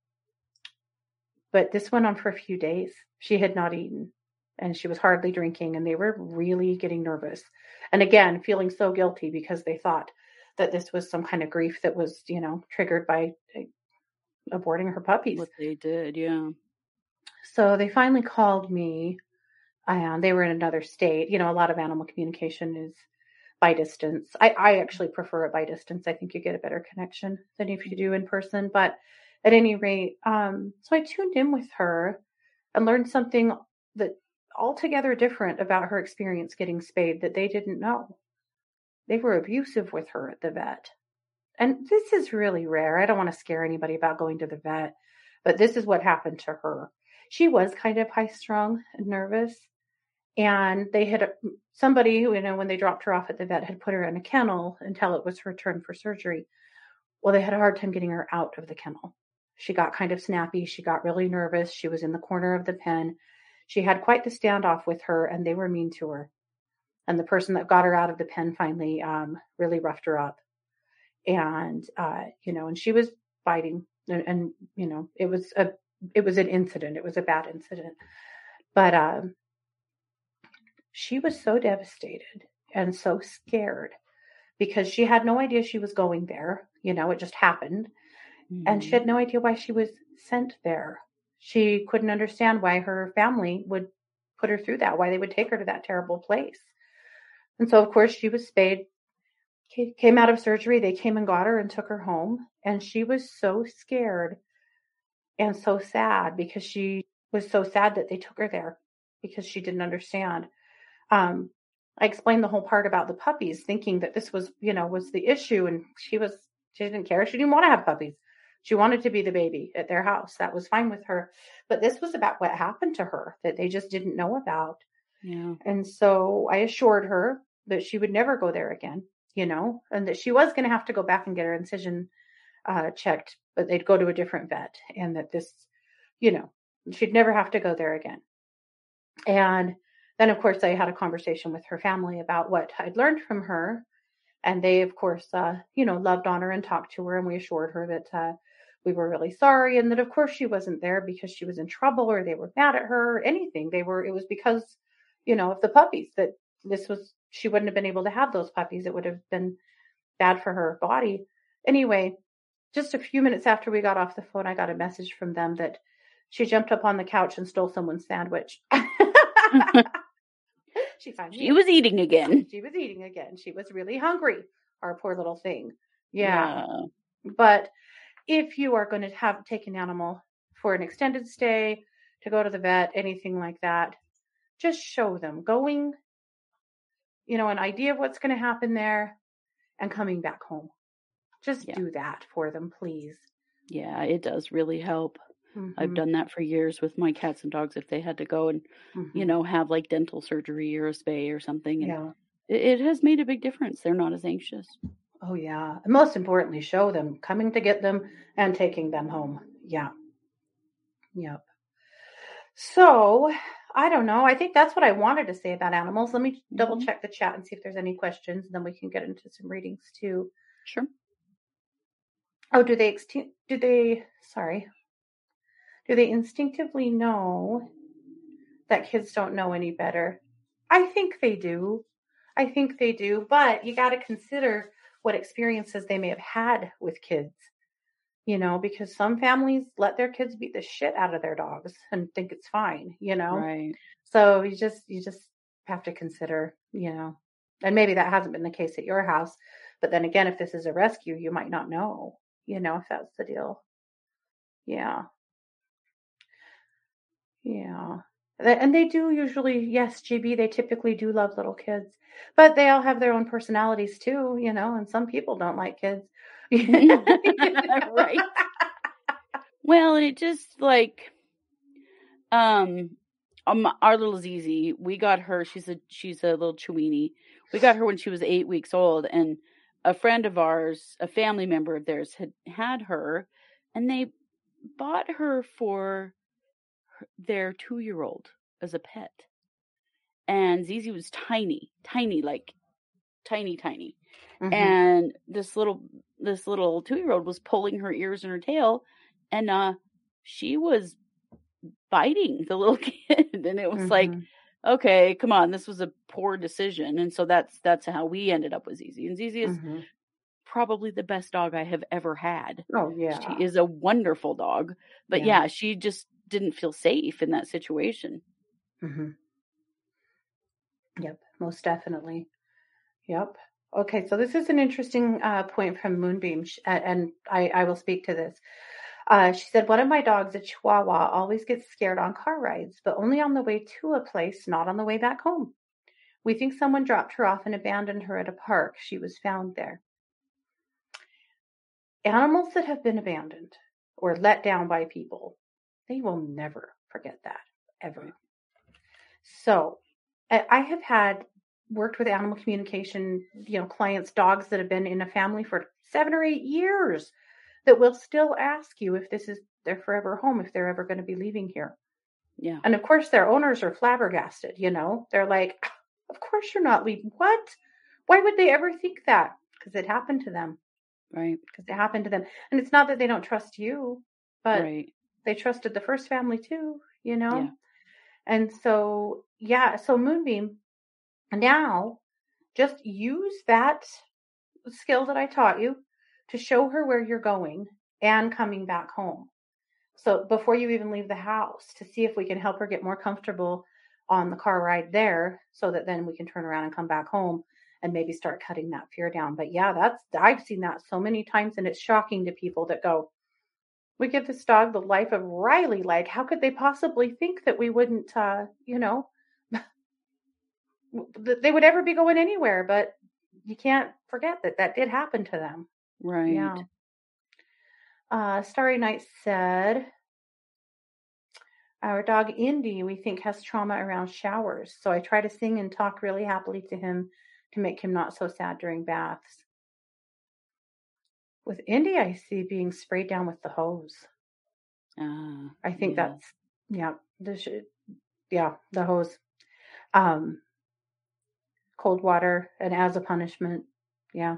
but this went on for a few days. She had not eaten and she was hardly drinking, and they were really getting nervous. And again, feeling so guilty because they thought that this was some kind of grief that was, you know, triggered by uh, aborting her puppies. What they did, yeah. So they finally called me, and they were in another state. You know, a lot of animal communication is by distance. I, I actually prefer it by distance. I think you get a better connection than if you do in person. But at any rate, um, so I tuned in with her and learned something that altogether different about her experience getting spayed that they didn't know. They were abusive with her at the vet. And this is really rare. I don't want to scare anybody about going to the vet, but this is what happened to her. She was kind of high strung and nervous. And they had somebody who, you know, when they dropped her off at the vet, had put her in a kennel until it was her turn for surgery. Well, they had a hard time getting her out of the kennel. She got kind of snappy. She got really nervous. She was in the corner of the pen she had quite the standoff with her, and they were mean to her. And the person that got her out of the pen finally um, really roughed her up. And uh, you know, and she was biting, and, and, you know, it was a it was an incident. It was a bad incident, but um, she was so devastated and so scared because she had no idea she was going there. You know, it just happened, mm-hmm. and she mm-hmm. had no idea why she was sent there she couldn't understand why her family would put her through that, why they would take her to that terrible place. And so, of course, she was spayed, came out of surgery. They came and got her and took her home. And she was so scared and so sad because she was so sad that they took her there because she didn't understand. Um, I explained the whole part about the puppies, thinking that this was, you know, was the issue. And she was, she didn't care. She didn't want to have puppies. She wanted to be the baby at their house. That was fine with her. But this was about what happened to her that they just didn't know about. Yeah. And so I assured her that she would never go there again, you know, and that she was going to have to go back and get her incision uh, checked, but they'd go to a different vet and that this, you know, she'd never have to go there again. And then, of course, I had a conversation with her family about what I'd learned from her. And they, of course, uh, you know, loved on her and talked to her. And we assured her that uh, we were really sorry and that of course she wasn't there because she was in trouble or they were mad at her or anything they were it was because you know of the puppies that this was she wouldn't have been able to have those puppies. It would have been bad for her body. Anyway just a few minutes after we got off the phone i got a message from them that she jumped up on the couch and stole someone's sandwich. (laughs) She finally she was eating again. She was eating again. She was really hungry our poor little thing. Yeah. yeah. but if you are going to have take an animal for an extended stay, to go to the vet, anything like that, just show them. Going, you know, an idea of what's going to happen there and coming back home. Just yeah. do that for them, please. Yeah, it does really help. Mm-hmm. I've done that for years with my cats and dogs if they had to go and, mm-hmm. you know, have like dental surgery or a spay or something. And yeah. it, it has made a big difference. They're not as anxious. Oh, yeah. And most importantly, show them coming to get them and taking them home. Yeah. Yep. So, I don't know. I think that's what I wanted to say about animals. Let me mm-hmm. double check the chat and see if there's any questions, and then we can get into some readings too. Sure. Oh, do they extin- do they sorry. Do they instinctively know that kids don't know any better? I think they do. I think they do, but you got to consider what experiences they may have had with kids. You know, because some families let their kids beat the shit out of their dogs and think it's fine, you know? Right. So you just you just have to consider, you know. And maybe that hasn't been the case at your house, but then again if this is a rescue, you might not know, you know, if that's the deal. Yeah. Yeah. And they do usually, yes, GB, they typically do love little kids, but they all have their own personalities too, you know, and some people don't like kids. (laughs) (laughs) right. Well, it just like, um, um, our little Zizi, we got her. She's a she's a little Chiweenie. We got her when she was eight weeks old, and a friend of ours, a family member of theirs, had had her, and they bought her for their two year old as a pet. And Zizi was tiny, tiny, like tiny, tiny. Mhm. And this little this little two year old was pulling her ears and her tail and uh she was biting the (laughs) little kid and it was like Mhm. okay come on this was a poor decision and so that's that's how we ended up with Zizi and Zizi is Mhm. probably the best dog I have ever had Oh yeah. she is a wonderful dog but Yeah. yeah she just didn't feel safe in that situation Mm-hmm. Yep, most definitely. Yep. Okay, so this is an interesting uh, point from Moonbeam, and I, I will speak to this. Uh, she said, One of my dogs, a Chihuahua, always gets scared on car rides, but only on the way to a place, not on the way back home. We think someone dropped her off and abandoned her at a park. She was found there. Animals that have been abandoned or let down by people, they will never forget that, ever. So I I have had worked with animal communication, you know, clients, dogs that have been in a family for seven or eight years that will still ask you if this is their forever home, if they're ever going to be leaving here. yeah And of course, their owners are flabbergasted, you know, they're like, ah, of course you're not leaving. What? Why would they ever think that? Because it happened to them, right because it happened to them. And it's not that they don't trust you, but right they trusted the first family too, you know? Yeah. And so, yeah, so Moonbeam, now just use that skill that I taught you to show her where you're going and coming back home. So before you even leave the house, to see if we can help her get more comfortable on the car ride there so that then we can turn around and come back home and maybe start cutting that fear down. But yeah, that's, I've seen that so many times and it's shocking to people that go, we give this dog the life of Riley. Like, how could they possibly think that we wouldn't, uh, you know, that they would ever be going anywhere? But you can't forget that that did happen to them. right Yeah. Uh, Starry Night said, Our dog Indy, we think, has trauma around showers. So I try to sing and talk really happily to him to make him not so sad during baths. With Indy, I see being sprayed down with the hose. ah I think yeah. that's yeah, the sh- yeah, the hose. Um cold water and as a punishment. Yeah.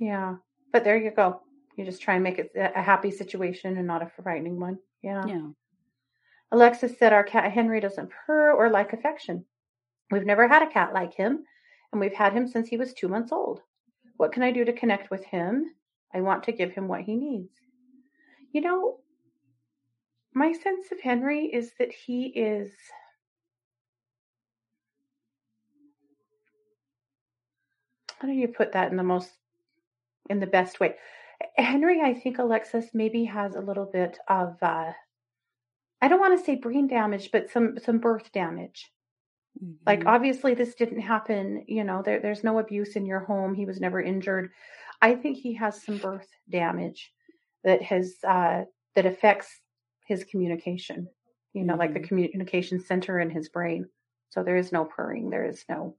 Yeah. But there you go. You just try and make it a happy situation and not a frightening one. Yeah. yeah Alexis said our cat Henry doesn't purr or like affection. We've never had a cat like him, and we've had him since he was two months old. What can I do to connect with him? I want to give him what he needs. You know, my sense of Henry is that he is how do you put that in the most in the best way? Henry, I think Alexis maybe has a little bit of uh I don't want to say brain damage, but some some birth damage. Like Mhm. obviously this didn't happen, you know, there there's no abuse in your home. He was never injured. I think he has some birth damage that has uh that affects his communication. You know, like the Mhm. communication center in his brain. So there is no purring, there is no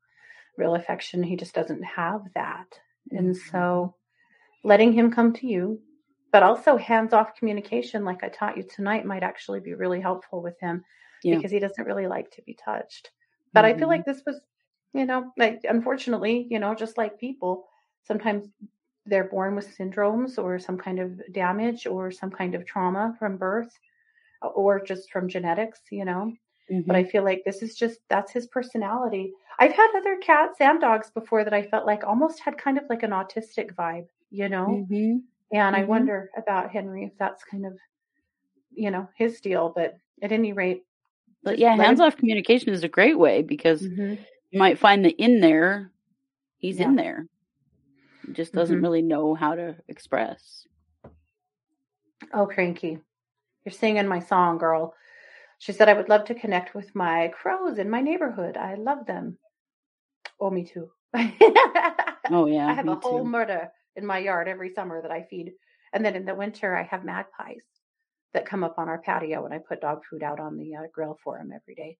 real affection. He just doesn't have that. And Mhm. so letting him come to you, but also hands off communication, like I taught you tonight, might actually be really helpful with him Yeah. because he doesn't really like to be touched. But I feel Mhm. like this was, you know, like unfortunately, you know, just like people, sometimes they're born with syndromes or some kind of damage or some kind of trauma from birth or just from genetics, you know. But Mhm. I feel like this is just that's his personality. I've had other cats and dogs before that I felt like almost had kind of like an autistic vibe, you know. Mhm. And I Mhm. wonder about Henry if that's kind of, you know, his deal. But at any rate, But yeah, hands off communication is a great way because Mhm. you might find that in there, he's Yeah. in there. He just doesn't Mhm. really know how to express. Oh, cranky. You're singing my song, girl. She said, I would love to connect with my crows in my neighborhood. I love them. Oh, me too. (laughs) Oh yeah, I have a whole too. murder in my yard every summer that I feed. And then in the winter, I have magpies that come up on our patio and I put dog food out on the uh, grill for them every day.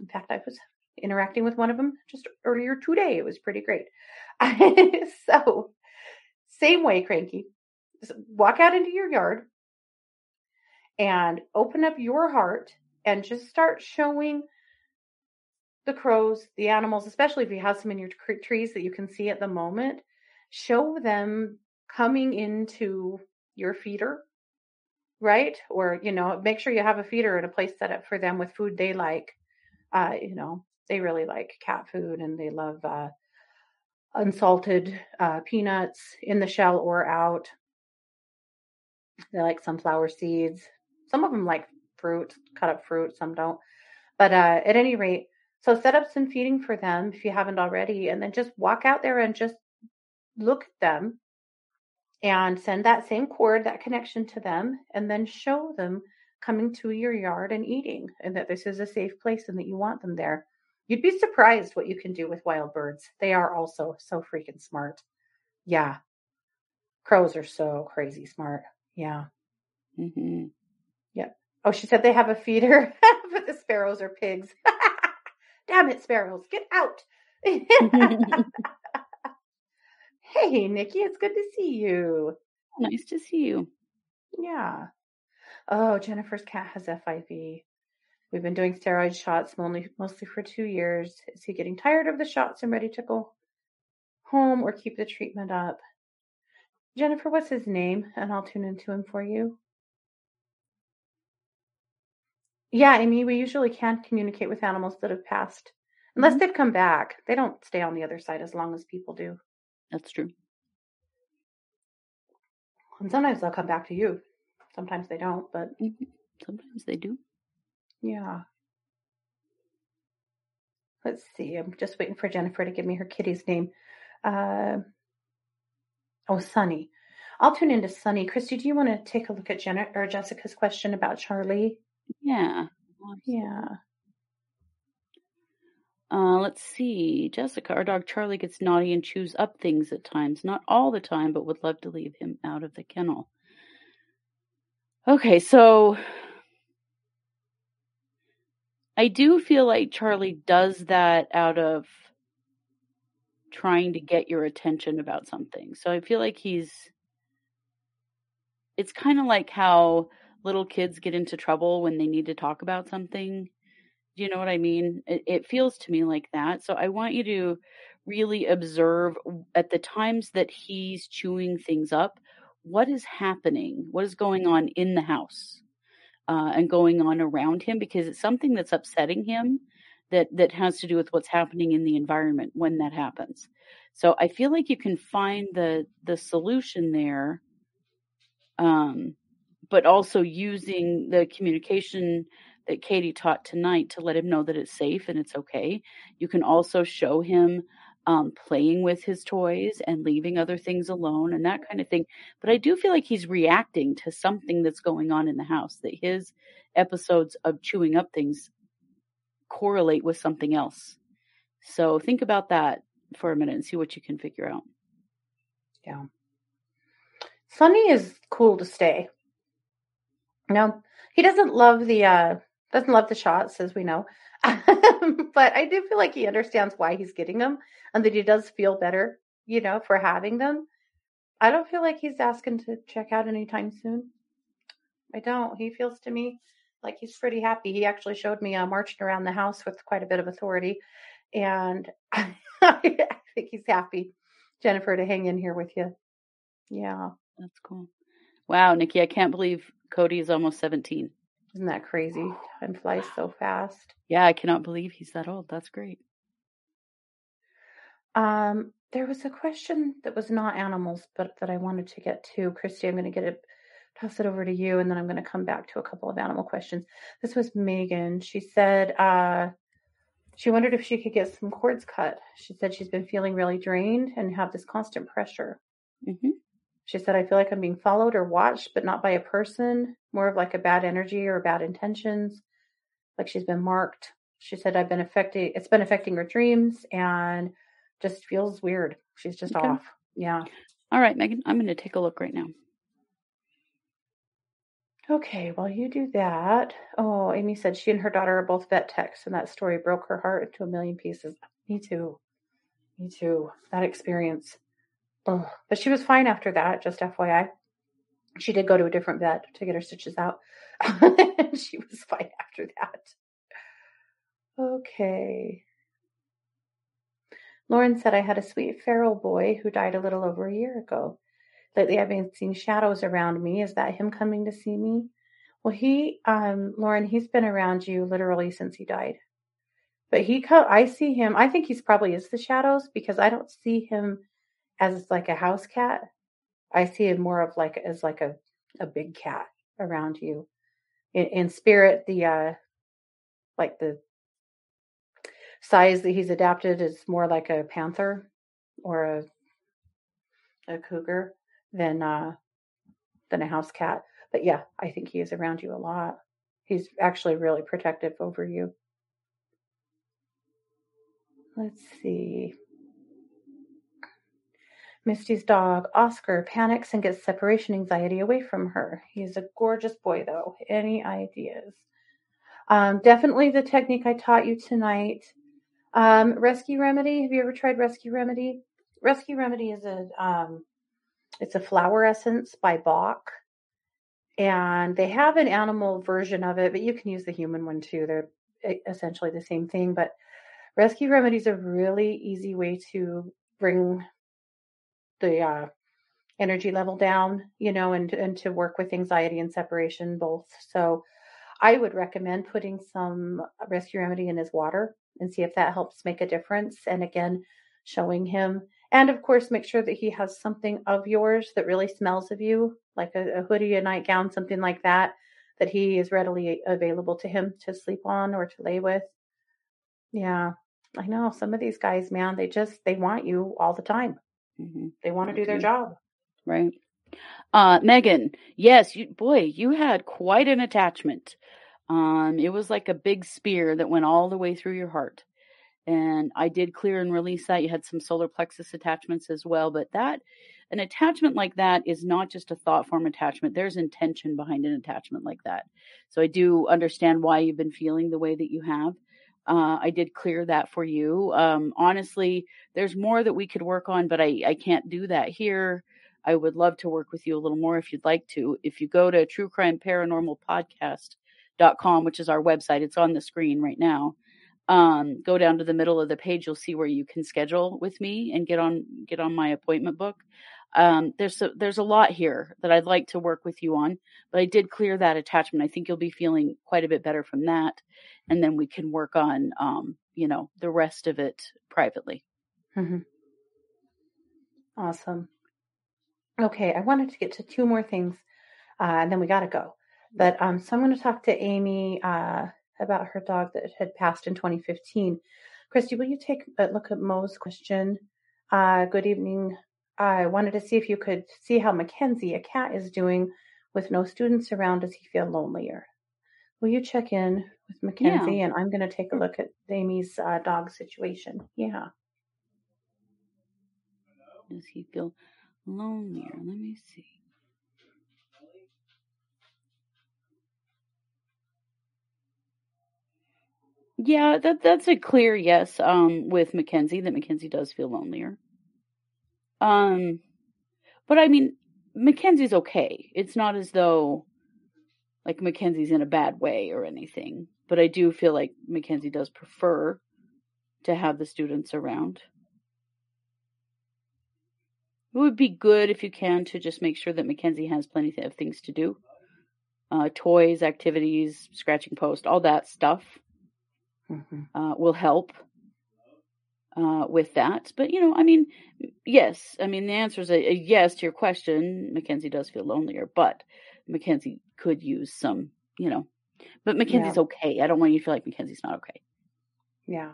In fact, I was interacting with one of them just earlier today. It was pretty great. (laughs) so, same way, Cranky. Just walk out into your yard and open up your heart and just start showing the crows, the animals, especially if you have some in your trees that you can see at the moment, show them coming into your feeder, right? Or, you know, make sure you have a feeder and a place set up for them with food they like. Uh, you know, they really like cat food and they love uh, unsalted uh, peanuts in the shell or out. They like sunflower seeds. Some of them like fruit, cut up fruit, some don't. But uh, at any rate, so set up some feeding for them if you haven't already, and then just walk out there and just look at them and send that same cord, that connection to them, and then show them coming to your yard and eating, and that this is a safe place and that you want them there. You'd be surprised what you can do with wild birds. They are also so freaking smart. Yeah. Crows are so crazy smart. Yeah. Mm-hmm. Yep. Oh, she said they have a feeder, (laughs) but the sparrows are pigs. (laughs) Damn it, sparrows, get out. (laughs) hey, Nikki, it's good to see you. Nice to see you. Yeah. Oh, Jennifer's cat has FIV. We've been doing steroid shots mostly, mostly for two years. Is he getting tired of the shots and ready to go home or keep the treatment up? Jennifer, what's his name? And I'll tune into him for you. Yeah, Amy, we usually can't communicate with animals that have passed unless Mhm. they've come back. They don't stay on the other side as long as people do. That's true. And sometimes they'll come back to you. Sometimes they don't, but Mhm. Sometimes they do. yeah. Let's see. I'm just waiting for Jennifer to give me her kitty's name. Uh, oh, Sunny. I'll tune into Sunny. Kristi, do you want to take a look at Jenna or Jessica's question about Charlie? Yeah. Yeah. Uh, let's see. Jessica, our dog Charlie gets naughty and chews up things at times. Not all the time, but would love to leave him out of the kennel. Okay, so I do feel like Charlie does that out of trying to get your attention about something. So I feel like he's it's kind of like how little kids get into trouble when they need to talk about something. Do you know what I mean? It, it feels to me like that. So I want you to really observe at the times that he's chewing things up, what is happening? What is going on in the house? Uh, and going on around him because it's something that's upsetting him that that has to do with what's happening in the environment when that happens. So I feel like you can find the the solution there um, but also using the communication that Katie taught tonight to let him know that it's safe and it's okay. You can also show him um, playing with his toys and leaving other things alone and that kind of thing. But I do feel like he's reacting to something that's going on in the house, that his episodes of chewing up things correlate with something else. So think about that for a minute and see what you can figure out. Yeah. Sunny is cool to stay. No, he doesn't love the uh doesn't love the shots, as we know. (laughs) but I do feel like he understands why he's getting them and that he does feel better, you know, for having them. I don't feel like he's asking to check out anytime soon. I don't. He feels to me like he's pretty happy. He actually showed me uh, marching around the house with quite a bit of authority, and (laughs) I think he's happy, Jennifer, to hang in here with you. Yeah, That's cool. Wow, Nikki, I can't believe Cody is almost 17. isn't that crazy? Time flies so fast. Yeah, I cannot believe he's that old. That's great. Um, there was a question that was not animals, but that I wanted to get to. Kristi, I'm going to get it, toss it over to you, and then I'm going to come back to a couple of animal questions. This was Megan. She said uh, she wondered if she could get some cords cut. She said she's been feeling really drained and have this constant pressure. hmm She said, I feel like I'm being followed or watched, but not by a person, more of like a bad energy or bad intentions, like she's been marked. She said, I've been affecting, it's been affecting her dreams and just feels weird. She's just Okay. off. Yeah. All right, Megan, I'm going to take a look right now. Okay. While you do that, oh, Amy said she and her daughter are both vet techs, and that story broke her heart into a million pieces. Me too. Me too. That experience. Ugh. But she was fine after that, just FYI. She did go to a different vet to get her stitches out. (laughs) she was fine after that. Okay. Lauren said I had a sweet feral boy who died a little over a year ago. Lately I've been seeing shadows around me. Is that him coming to see me? Well, he, um, Lauren, he's been around you literally since he died. But he, co- I see him. I think he's probably is the shadows because I don't see him as like a house cat. I see him more of like as like a a big cat around you. In, in spirit, the uh, like the size that he's adapted is more like a panther or a a cougar than uh than a house cat. But yeah, I think he is around you a lot. He's actually really protective over you. Let's see. Misty's dog, Oscar, panics and gets separation anxiety away from her. He's a gorgeous boy, though. Any ideas? Um, definitely the technique I taught you tonight. Um, Rescue Remedy. Have you ever tried Rescue Remedy? Rescue Remedy is a um, it's a flower essence by Bach, and they have an animal version of it, but you can use the human one too. They're essentially the same thing, but Rescue Remedy is a really easy way to bring the uh, energy level down, you know, and and to work with anxiety and separation both. So I would recommend putting some rescue remedy in his water and see if that helps make a difference. And again, showing him, and of course, make sure that he has something of yours that really smells of you, like a, a hoodie, a nightgown, something like that, that he is readily available to him to sleep on or to lay with. Yeah, I know some of these guys, man, they just they want you all the time. Hmm They want to do their job. Right. Uh, Megan, yes, you, boy, you had quite an attachment. Um, it was like a big spear that went all the way through your heart. And I did clear and release that. You had some solar plexus attachments as well, but that, an attachment like that is not just a thought form attachment. There's intention behind an attachment like that. So I do understand why you've been feeling the way that you have. Uh, I did clear that for you. Um, honestly, there's more that we could work on, but I, I can't do that here. I would love to work with you a little more if you'd like to. If you go to True Crime Paranormal Podcast.com, which is our website, it's on the screen right now. Um, go down to the middle of the page, you'll see where you can schedule with me and get on get on my appointment book. Um, there's a, there's a lot here that I'd like to work with you on, but I did clear that attachment. I think you'll be feeling quite a bit better from that, and then we can work on um, you know the rest of it privately. hmm Awesome. Okay, I wanted to get to two more things, uh, and then we got to go. But um, so I'm going to talk to Amy uh, about her dog that had passed in 2015. Kristi, will you take a look at Mo's question? Uh, good evening. I wanted to see if you could see how Mackenzie, a cat, is doing with no students around. Does he feel lonelier? Will you check in with Mackenzie? And I'm going to take a look at Amy's uh, dog situation. Yeah. Does he feel lonelier? Let me see. Yeah, that that's a clear yes. Um, with Mackenzie, that Mackenzie does feel lonelier. Um, but I mean, Mackenzie's okay. It's not as though like Mackenzie's in a bad way or anything. But I do feel like Mackenzie does prefer to have the students around. It would be good if you can to just make sure that Mackenzie has plenty of things to do. Uh, toys, activities, scratching post, all that stuff hmm uh, will help uh, with that. But, you know, I mean, yes. I mean, the answer is a, a yes to your question. Mackenzie does feel lonelier, but Mackenzie could use some, you know, but Mackenzie's okay. I don't want you to feel like Mackenzie's not okay. Yeah.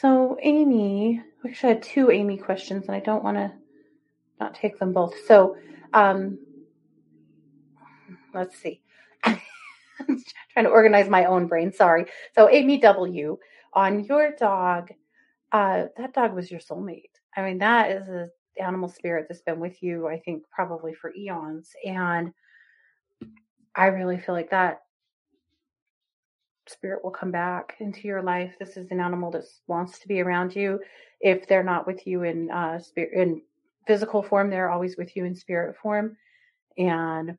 So, Amy, we actually had two Amy questions, and I don't want to not take them both. So, um, let's see. (laughs) I'm trying to organize my own brain. Sorry. So, Amy W, on your dog, uh, that dog was your soulmate. I mean, that is an animal spirit that's been with you, I think, probably for eons. And I really feel like that spirit will come back into your life. This is an animal that wants to be around you. If they're not with you in uh spirit in physical form. They're always with you in spirit form. And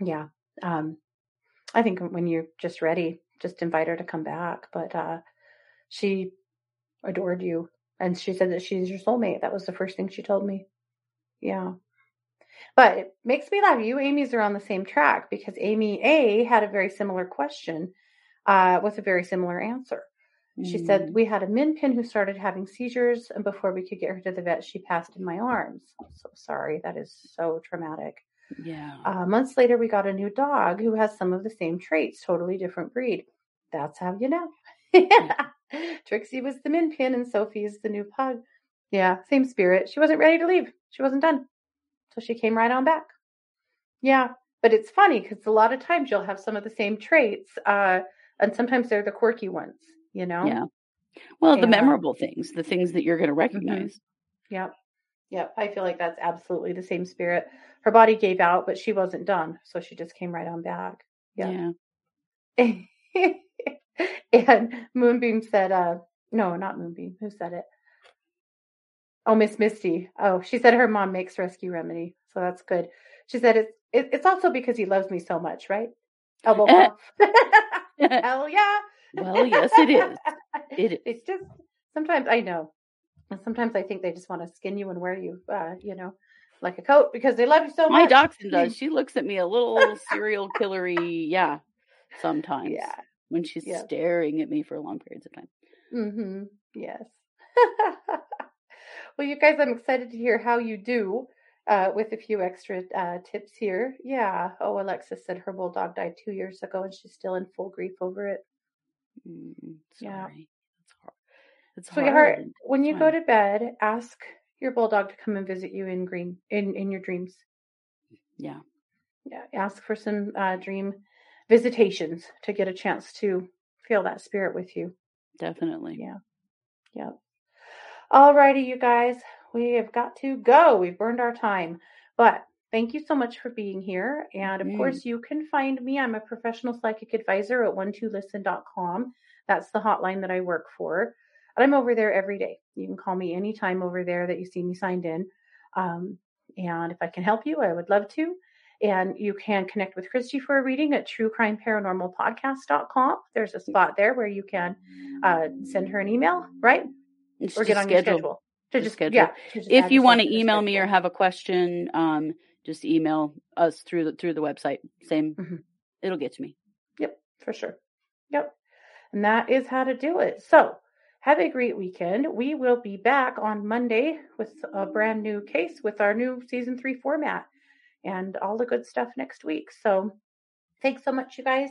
yeah, um, I think when you're just ready, just invite her to come back. But uh, she adored you. And she said that she's your soulmate. That was the first thing she told me. Yeah. But it makes me laugh. You, Amy's, are on the same track because Amy A had a very similar question uh, with a very similar answer. She Mm. said, We had a min pin who started having seizures, and before we could get her to the vet, she passed in my arms. I'm so sorry. That is so traumatic. Yeah. Uh, months later, we got a new dog who has some of the same traits, totally different breed. That's how you know. (laughs) Trixie was the min pin, and Sophie is the new pug. Yeah, same spirit. She wasn't ready to leave. She wasn't done. So she came right on back. Yeah, but it's funny because a lot of times you'll have some of the same traits, uh, and sometimes they're the quirky ones, you know? Yeah. Well, the And, memorable things, the things that you're going to recognize. Yep. Yep. I feel like that's absolutely the same spirit. Her body gave out, but she wasn't done. So she just came right on back. Yeah. Yeah. (laughs) (laughs) and Moonbeam said, uh, no, not Moonbeam. Who said it? Oh, Miss Misty. Oh, she said her mom makes rescue remedy. So that's good. She said it's it, it's also because he loves me so much, right? Elbow Eh. bump. (laughs) Hell yeah. well, yes, it is. (laughs) It is. It's just sometimes I know. And sometimes I think they just want to skin you and wear you, uh, you know, like a coat because they love you so My much. My dachshund does. She looks at me a little serial killery. Yeah. Sometimes. Yeah. When she's staring at me for long periods of time. Mm-hmm. Yes. (laughs) well, you guys, I'm excited to hear how you do uh, with a few extra uh, tips here. Yeah. Oh, Alexis said her bulldog died two years ago and she's still in full grief over it. Mm, Yeah. It's hard. It's Sweetheart, hard. when you go to bed, ask your bulldog to come and visit you in green in in your dreams. Yeah. Yeah, ask for some uh, dream visitations to get a chance to feel that spirit with you. Definitely. Yeah. Yep. All righty, you guys. We have got to go. We've burned our time. But thank you so much for being here. And of Mhm. course, you can find me. I'm a professional psychic advisor at one2listen.com. That's the hotline that I work for. And I'm over there every day. You can call me anytime over there that you see me signed in. Um, and if I can help you, I would love to. And you can connect with Kristi for a reading at truecrimeparanormalpodcast.com. There's a spot there where you can uh, send her an email, right? It's or get on your schedule. schedule. To Just schedule. yeah. to just If you want to email me or have a question, um, just email us through the through the website. Same. Mhm. It'll get to me. Yep, for sure. Yep. And that is how to do it. So have a great weekend. We will be back on Monday with a brand new case with our new season three format and all the good stuff next week. So thanks so much, you guys.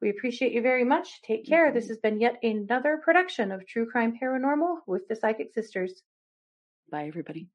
We appreciate you very much. Take care. This has been yet another production of True Crime Paranormal with the Psychic Sisters. Bye, everybody.